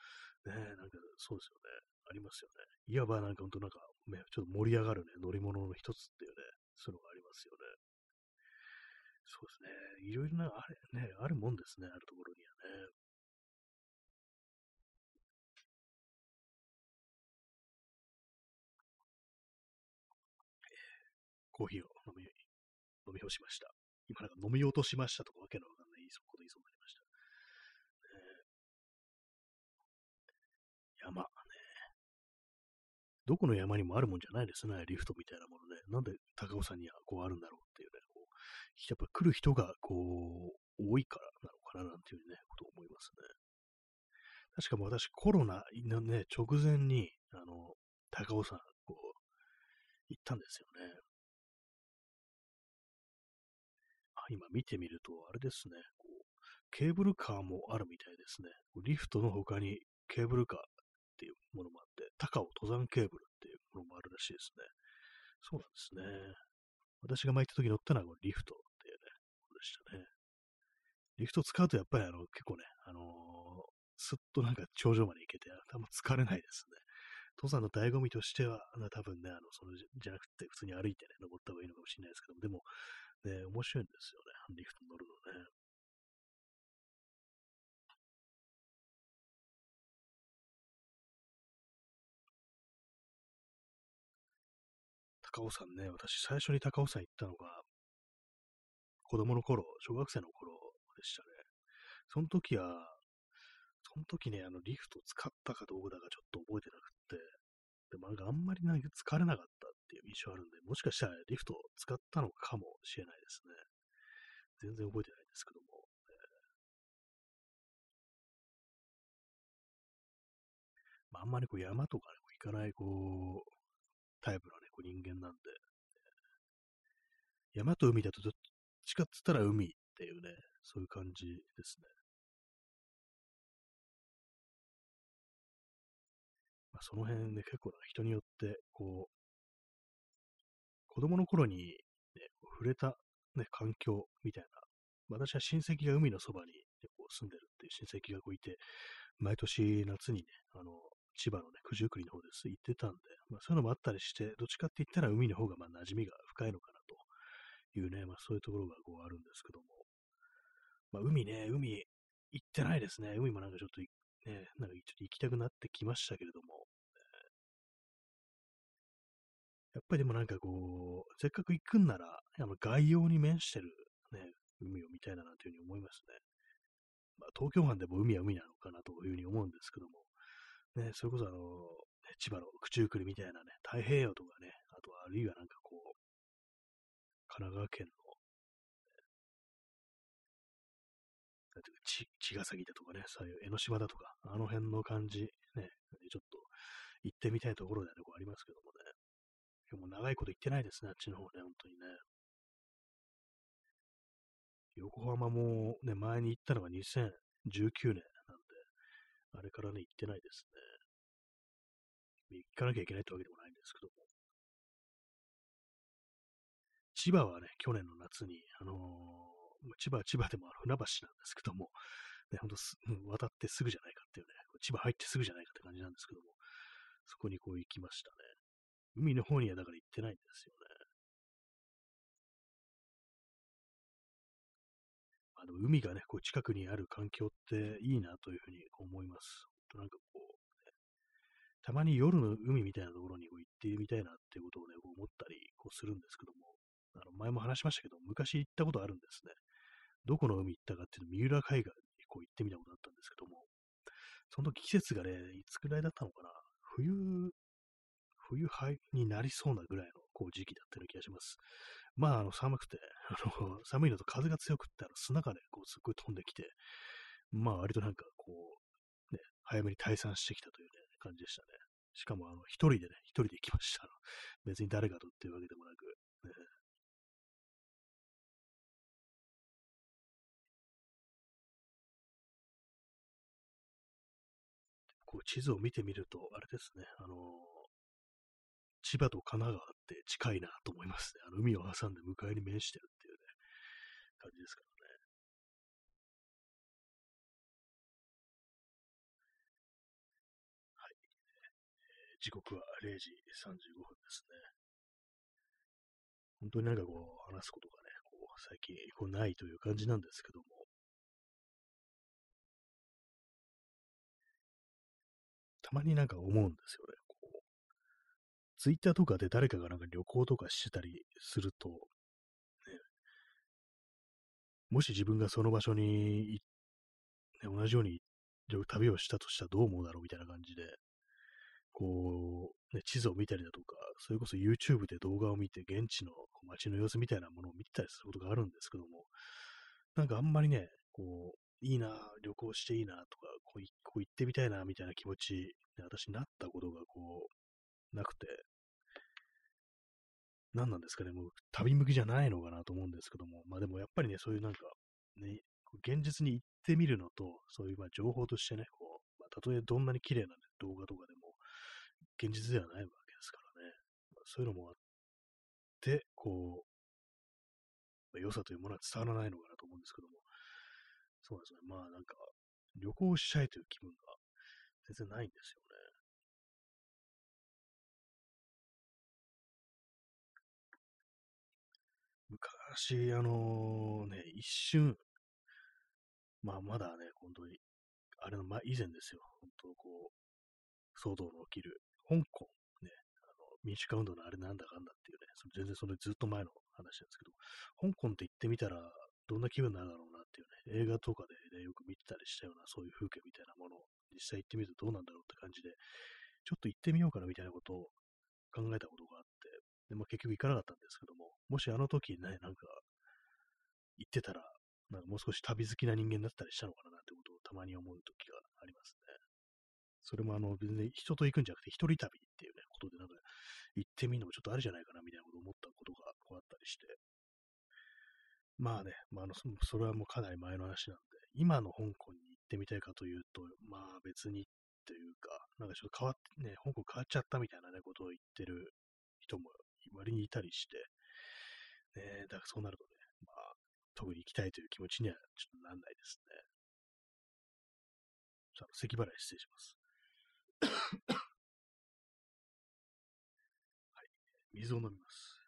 ねなんかそうですよね。ありますよね。いわばなんか本当なんか、ね、ちょっと盛り上がるね、乗り物の一つっていうね、そういうのがありますよね。そうですね。いろいろな、あれ、ね、あるもんですね、あるところにはね。コーヒーを飲み、飲み干しました。今なんか飲み落としましたとかわけのわかんないこと言いそうになりました。ね、山、ね。どこの山にもあるもんじゃないですね、リフトみたいなものね。なんで高尾山にはこうあるんだろうっていうね、こうやっぱ来る人がこう、多いからなのかななんていうね、ことを思いますね。確かも私コロナのね、直前に、あの、高尾山、こう、行ったんですよね。今見てみると、あれですね、こうケーブルカーもあるみたいですね。リフトの他にケーブルカーっていうものもあって、高尾登山ケーブルっていうものもあるらしいですね。そうなんですね。私が前行った時乗ったのはリフトっていうね、ことでしたね。リフト使うとやっぱりあの結構ね、あのー、すっとなんか頂上まで行けて、多分疲れないですね。登山の醍醐味としては、多分ね、あの、その、じゃなくて、普通に歩いてね、登った方がいいのかもしれないですけども、でも、ね、面白いんですよね、リフト乗るのね。高尾山ね、私最初に高尾山行ったのが、子供の頃、小学生の頃でしたね。その時は、その時ね、あの、リフト使ったかどうかだかちょっと覚えてなくって、でもなんかあんまりなんか疲れなかったっていう印象あるんで、もしかしたらリフトを使ったのかもしれないですね。全然覚えてないんですけども。まあ、あんまりこう山とか、ね、行かないこうタイプのね、こう人間なんで、山と海だとどっちかっつったら海っていうね、そういう感じですね。その辺で結構人によって、こう、子供の頃に、ね、触れた、ね、環境みたいな、私は親戚が海のそばに、ね、こう住んでるっていう親戚がこういて、毎年夏にね、あの、千葉のね、九十九里の方です、行ってたんで、まあそういうのもあったりして、どっちかって言ったら海の方がまあ馴染みが深いのかなというね、まあそういうところがこうあるんですけども、まあ海ね、海行ってないですね。海もなんかちょっとね、なんかちょっと行きたくなってきましたけれども、やっぱりでもなんかこう、せっかく行くんなら、あの外洋に面してるね、海を見たいななんていうふうに思いますね。まあ、東京湾でも海は海なのかなというふうに思うんですけども、ね、それこそあの、千葉の九十九里みたいなね、太平洋とかね、あとはあるいはなんかこう、神奈川県の、ち、茅ヶ崎だとかね、そういう江ノ島だとか、あの辺の感じ、ね、ちょっと行ってみたいところではね、こうありますけどもね。でも長いこと行ってないですね、あっちの方ね、本当にね。横浜もね、前に行ったのが2019年なんで、あれからね、行ってないですね。行かなきゃいけないってわけでもないんですけども。千葉はね、去年の夏に、あのー、千葉は千葉でも船橋なんですけども、ね、ほんとす、渡ってすぐじゃないかっていうね、千葉入ってすぐじゃないかって感じなんですけども、そこにこう行きましたね。海の方にはだから行ってないんですよね。まあでも海がね、こう近くにある環境っていいなというふうに思います。となんかこう、ね、たまに夜の海みたいなところにこう行ってみたいなっていうことをね、こう思ったりこうするんですけども、あの前も話しましたけど、昔行ったことあるんですね。どこの海行ったかっていうと、三浦海岸にこう行ってみたことあったんですけども、その時季節がね、いつくらいだったのかな？冬、冬灰になりそうなぐらいのこう時期だったような気がします。まあ、あの、寒くて、あの、寒いのと風が強くって、あの砂がね、こう、すっごい飛んできて、まあ、割となんか、こう、ね、早めに退散してきたというね、感じでしたね。しかも、あの、一人でね、一人で行きました。別に誰かとっていうわけでもなく、ね、こう地図を見てみると、あれですね、あのー、千葉と神奈川って近いなと思いますね。あの海を挟んで向かいに面してるっていうね、感じですからね。はい。えー、時刻は0時35分ですね。本当になんかこう、話すことがね、こう、最近こうないという感じなんですけども、たまになんか思うんですよね。こう、ツイッターとかで誰かがなんか旅行とかしてたりすると、ね、もし自分がその場所に、ね、同じように旅をしたとしたらどう思うだろうみたいな感じで、こう、ね、地図を見たりだとか、それこそ YouTube で動画を見て、現地の街の様子みたいなものを見たりすることがあるんですけども、なんかあんまりね、こう、いいな、旅行していいなとか、こうここ行ってみたいなみたいな気持ち、私になったことがこう、なくて、何なんですかね、もう旅向きじゃないのかなと思うんですけども、まあでもやっぱりね、そういうなんか、ね、現実に行ってみるのと、そういうまあ情報としてね、こう、まあ、たとえどんなに綺麗な、ね、動画とかでも、現実ではないわけですからね、まあ、そういうのもあって、こう、まあ、良さというものは伝わらないのかなと思うんですけども、そうですね。まあなんか、旅行したいという気分が全然ないんですよ。ね。昔、あのね、一瞬、まあまだね、本当に、あれの、ま、以前ですよ。本当こう、騒動の起きる、香港、ね、あの民主化運動のあれなんだかんだっていうね、そ全然それずっと前の話なんですけど、香港って行ってみたら、どんな気分になるだろうなっていうね、映画とかでね、よく見てたりしたような、そういう風景みたいなものを実際行ってみるとどうなんだろうって感じで、ちょっと行ってみようかなみたいなことを考えたことがあって、で、まあ、結局行かなかったんですけども、もしあの時ね、なんか、行ってたら、なんかもう少し旅好きな人間だったりしたのかなってことをたまに思う時がありますね。それもあの、別に人と行くんじゃなくて、一人旅っていうね、ことでなんか、行ってみるのもちょっとあるじゃないかなみたいなことを思ったことがこうあったりして、まあね、まあ、あのそれはもうかなり前の話なんで、今の香港に行ってみたいかというと、まあ別にっていうか、なんかちょっと変わって、ね、香港変わっちゃったみたいなね、ことを言ってる人も割にいたりして、ね、だからそうなるとね、まあ、特に行きたいという気持ちにはちょっとなんないですね。ちょっと咳払い失礼します。はい。水を飲みます。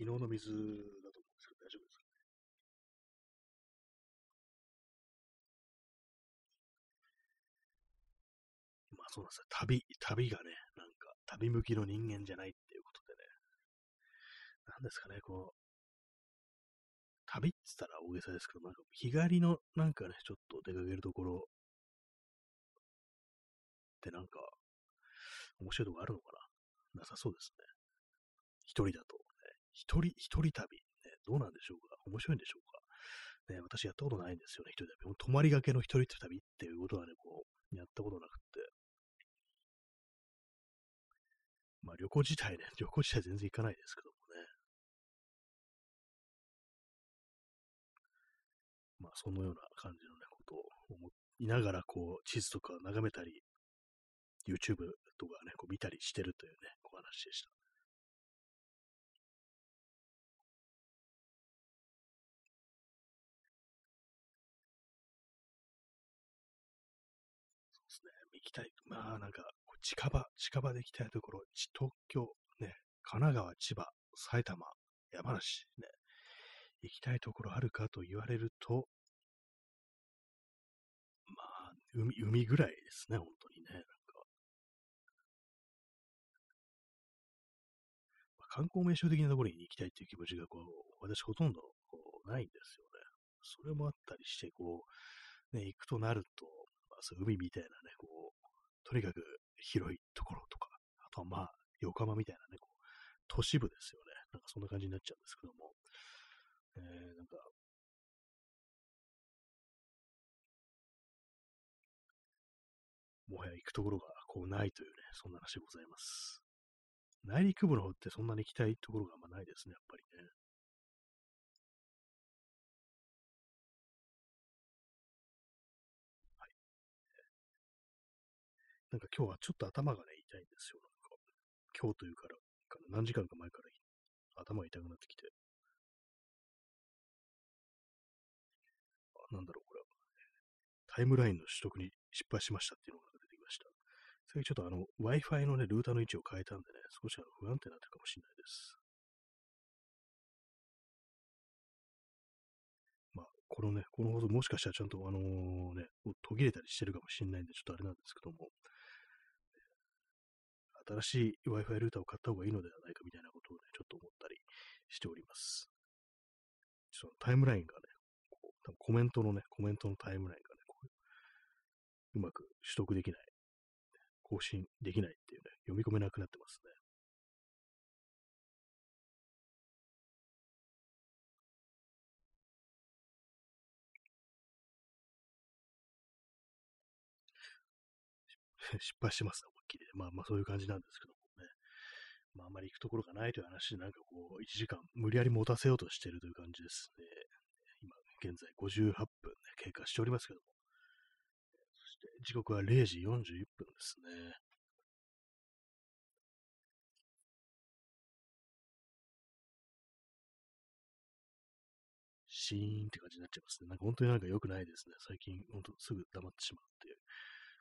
昨日の水そうなんですよ。旅、旅がね、なんか、旅向きの人間じゃないっていうことでね。なんですかね、こう、旅って言ったら大げさですけど、なんか日帰りのなんかね、ちょっと出かけるところってなんか、面白いとこあるのかな？なさそうですね。一人だと、ね。一人、一人旅、ね。どうなんでしょうか？面白いんでしょうか？ね、私やったことないんですよね、一人旅。泊まりがけの一人旅っていうことはね、こう、やったことなくって。まあ旅行自体ね、旅行自体全然行かないですけどもね。まあそのような感じのね、ことを思いながら、こう、地図とか眺めたり、YouTube とかね、こう見たりしてるというね、お話でした。そうですね。行きたい。まあなんか、近場、近場で行きたいところ、東京、ね、神奈川、千葉、埼玉、山梨、ね、行きたいところあるかと言われると、まあ、海、海ぐらいですね、本当にね。なんかまあ、観光名所的なところに行きたいっていう気持ちが、こう、私ほとんどこうないんですよね。それもあったりして、こう、ね、行くとなると、まあ、そう海みたいなね、こう、とにかく広いところとか、あとはまあ、横浜みたいなね、こう、都市部ですよね。なんかそんな感じになっちゃうんですけども、えー、なんか、もはや行くところがこうないというね、そんな話でございます。内陸部の方ってそんなに行きたいところがあんまないですね、やっぱりね。なんか今日はちょっと頭がね、痛いんですよ。今日というから、何時間か前から頭痛くなってきて。あ、なんだろう、これは。タイムラインの取得に失敗しましたっていうのが出てきました。最近ちょっとあの、Wi-Fi のね、ルーターの位置を変えたんでね、少しあの不安定になってるかもしれないです。まあ、このね、この放送もしかしたらちゃんとあのね、途切れたりしてるかもしれないんで、ちょっとあれなんですけども、新しい Wi-Fi ルーターを買った方がいいのではないかみたいなことをね、ちょっと思ったりしております。ちょっとタイムラインがね、こう多分コメントのね、コメントのタイムラインがね、こううまく取得できない更新できないっていうね、読み込めなくなってますね。失敗してますね、きり。まあまあそういう感じなんですけどもね。まああまり行くところがないという話で、なんかこう、1時間無理やり持たせようとしているという感じですね。今、現在58分、ね、経過しておりますけども。そして、時刻は0時41分ですね。シーンって感じになっちゃいますね。なんか本当になんか良くないですね。最近、本当すぐ黙ってしまうっていう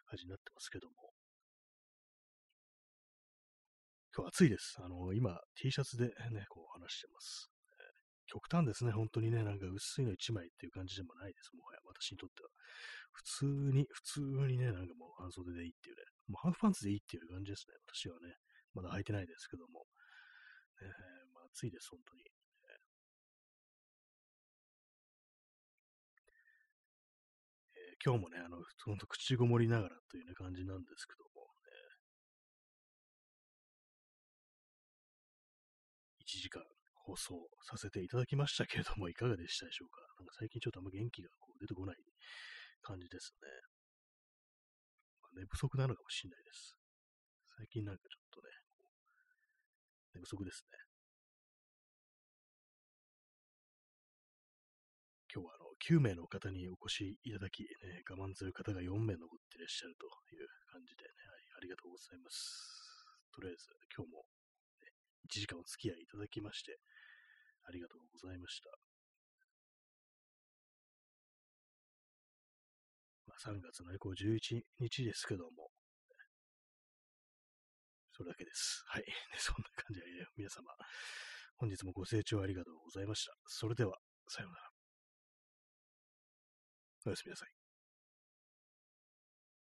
感じになってますけども。今日暑いです。あの、今、T シャツでね、こう話してます。極端ですね、本当にね、なんか薄いの1枚っていう感じでもないです、もはや、私にとっては。普通に、普通にね、なんかもう半袖でいいっていうね、もうハーフパンツでいいっていう感じですね、私はね。まだ履いてないですけども。えー、まあ、暑いです、本当に。えー、今日もね、あの、ほんと口ごもりながらというね、感じなんですけど時間放送させていただきましたけれども、いかがでしたでしょうか？なんか最近ちょっとあんま元気がこう出てこない感じですね。寝不足なのかもしれないです。最近なんかちょっとね、寝不足ですね。今日はあの9名の方にお越しいただき、ね、我慢強い方が4名残っていらっしゃるという感じでね、はい、ありがとうございます。とりあえず今日も、1時間お付き合いいただきまして、ありがとうございました。まあ、3月の以降11日ですけども、それだけです。はい。そんな感じで、皆様、本日もご清聴ありがとうございました。それでは、さようなら。おやすみなさい。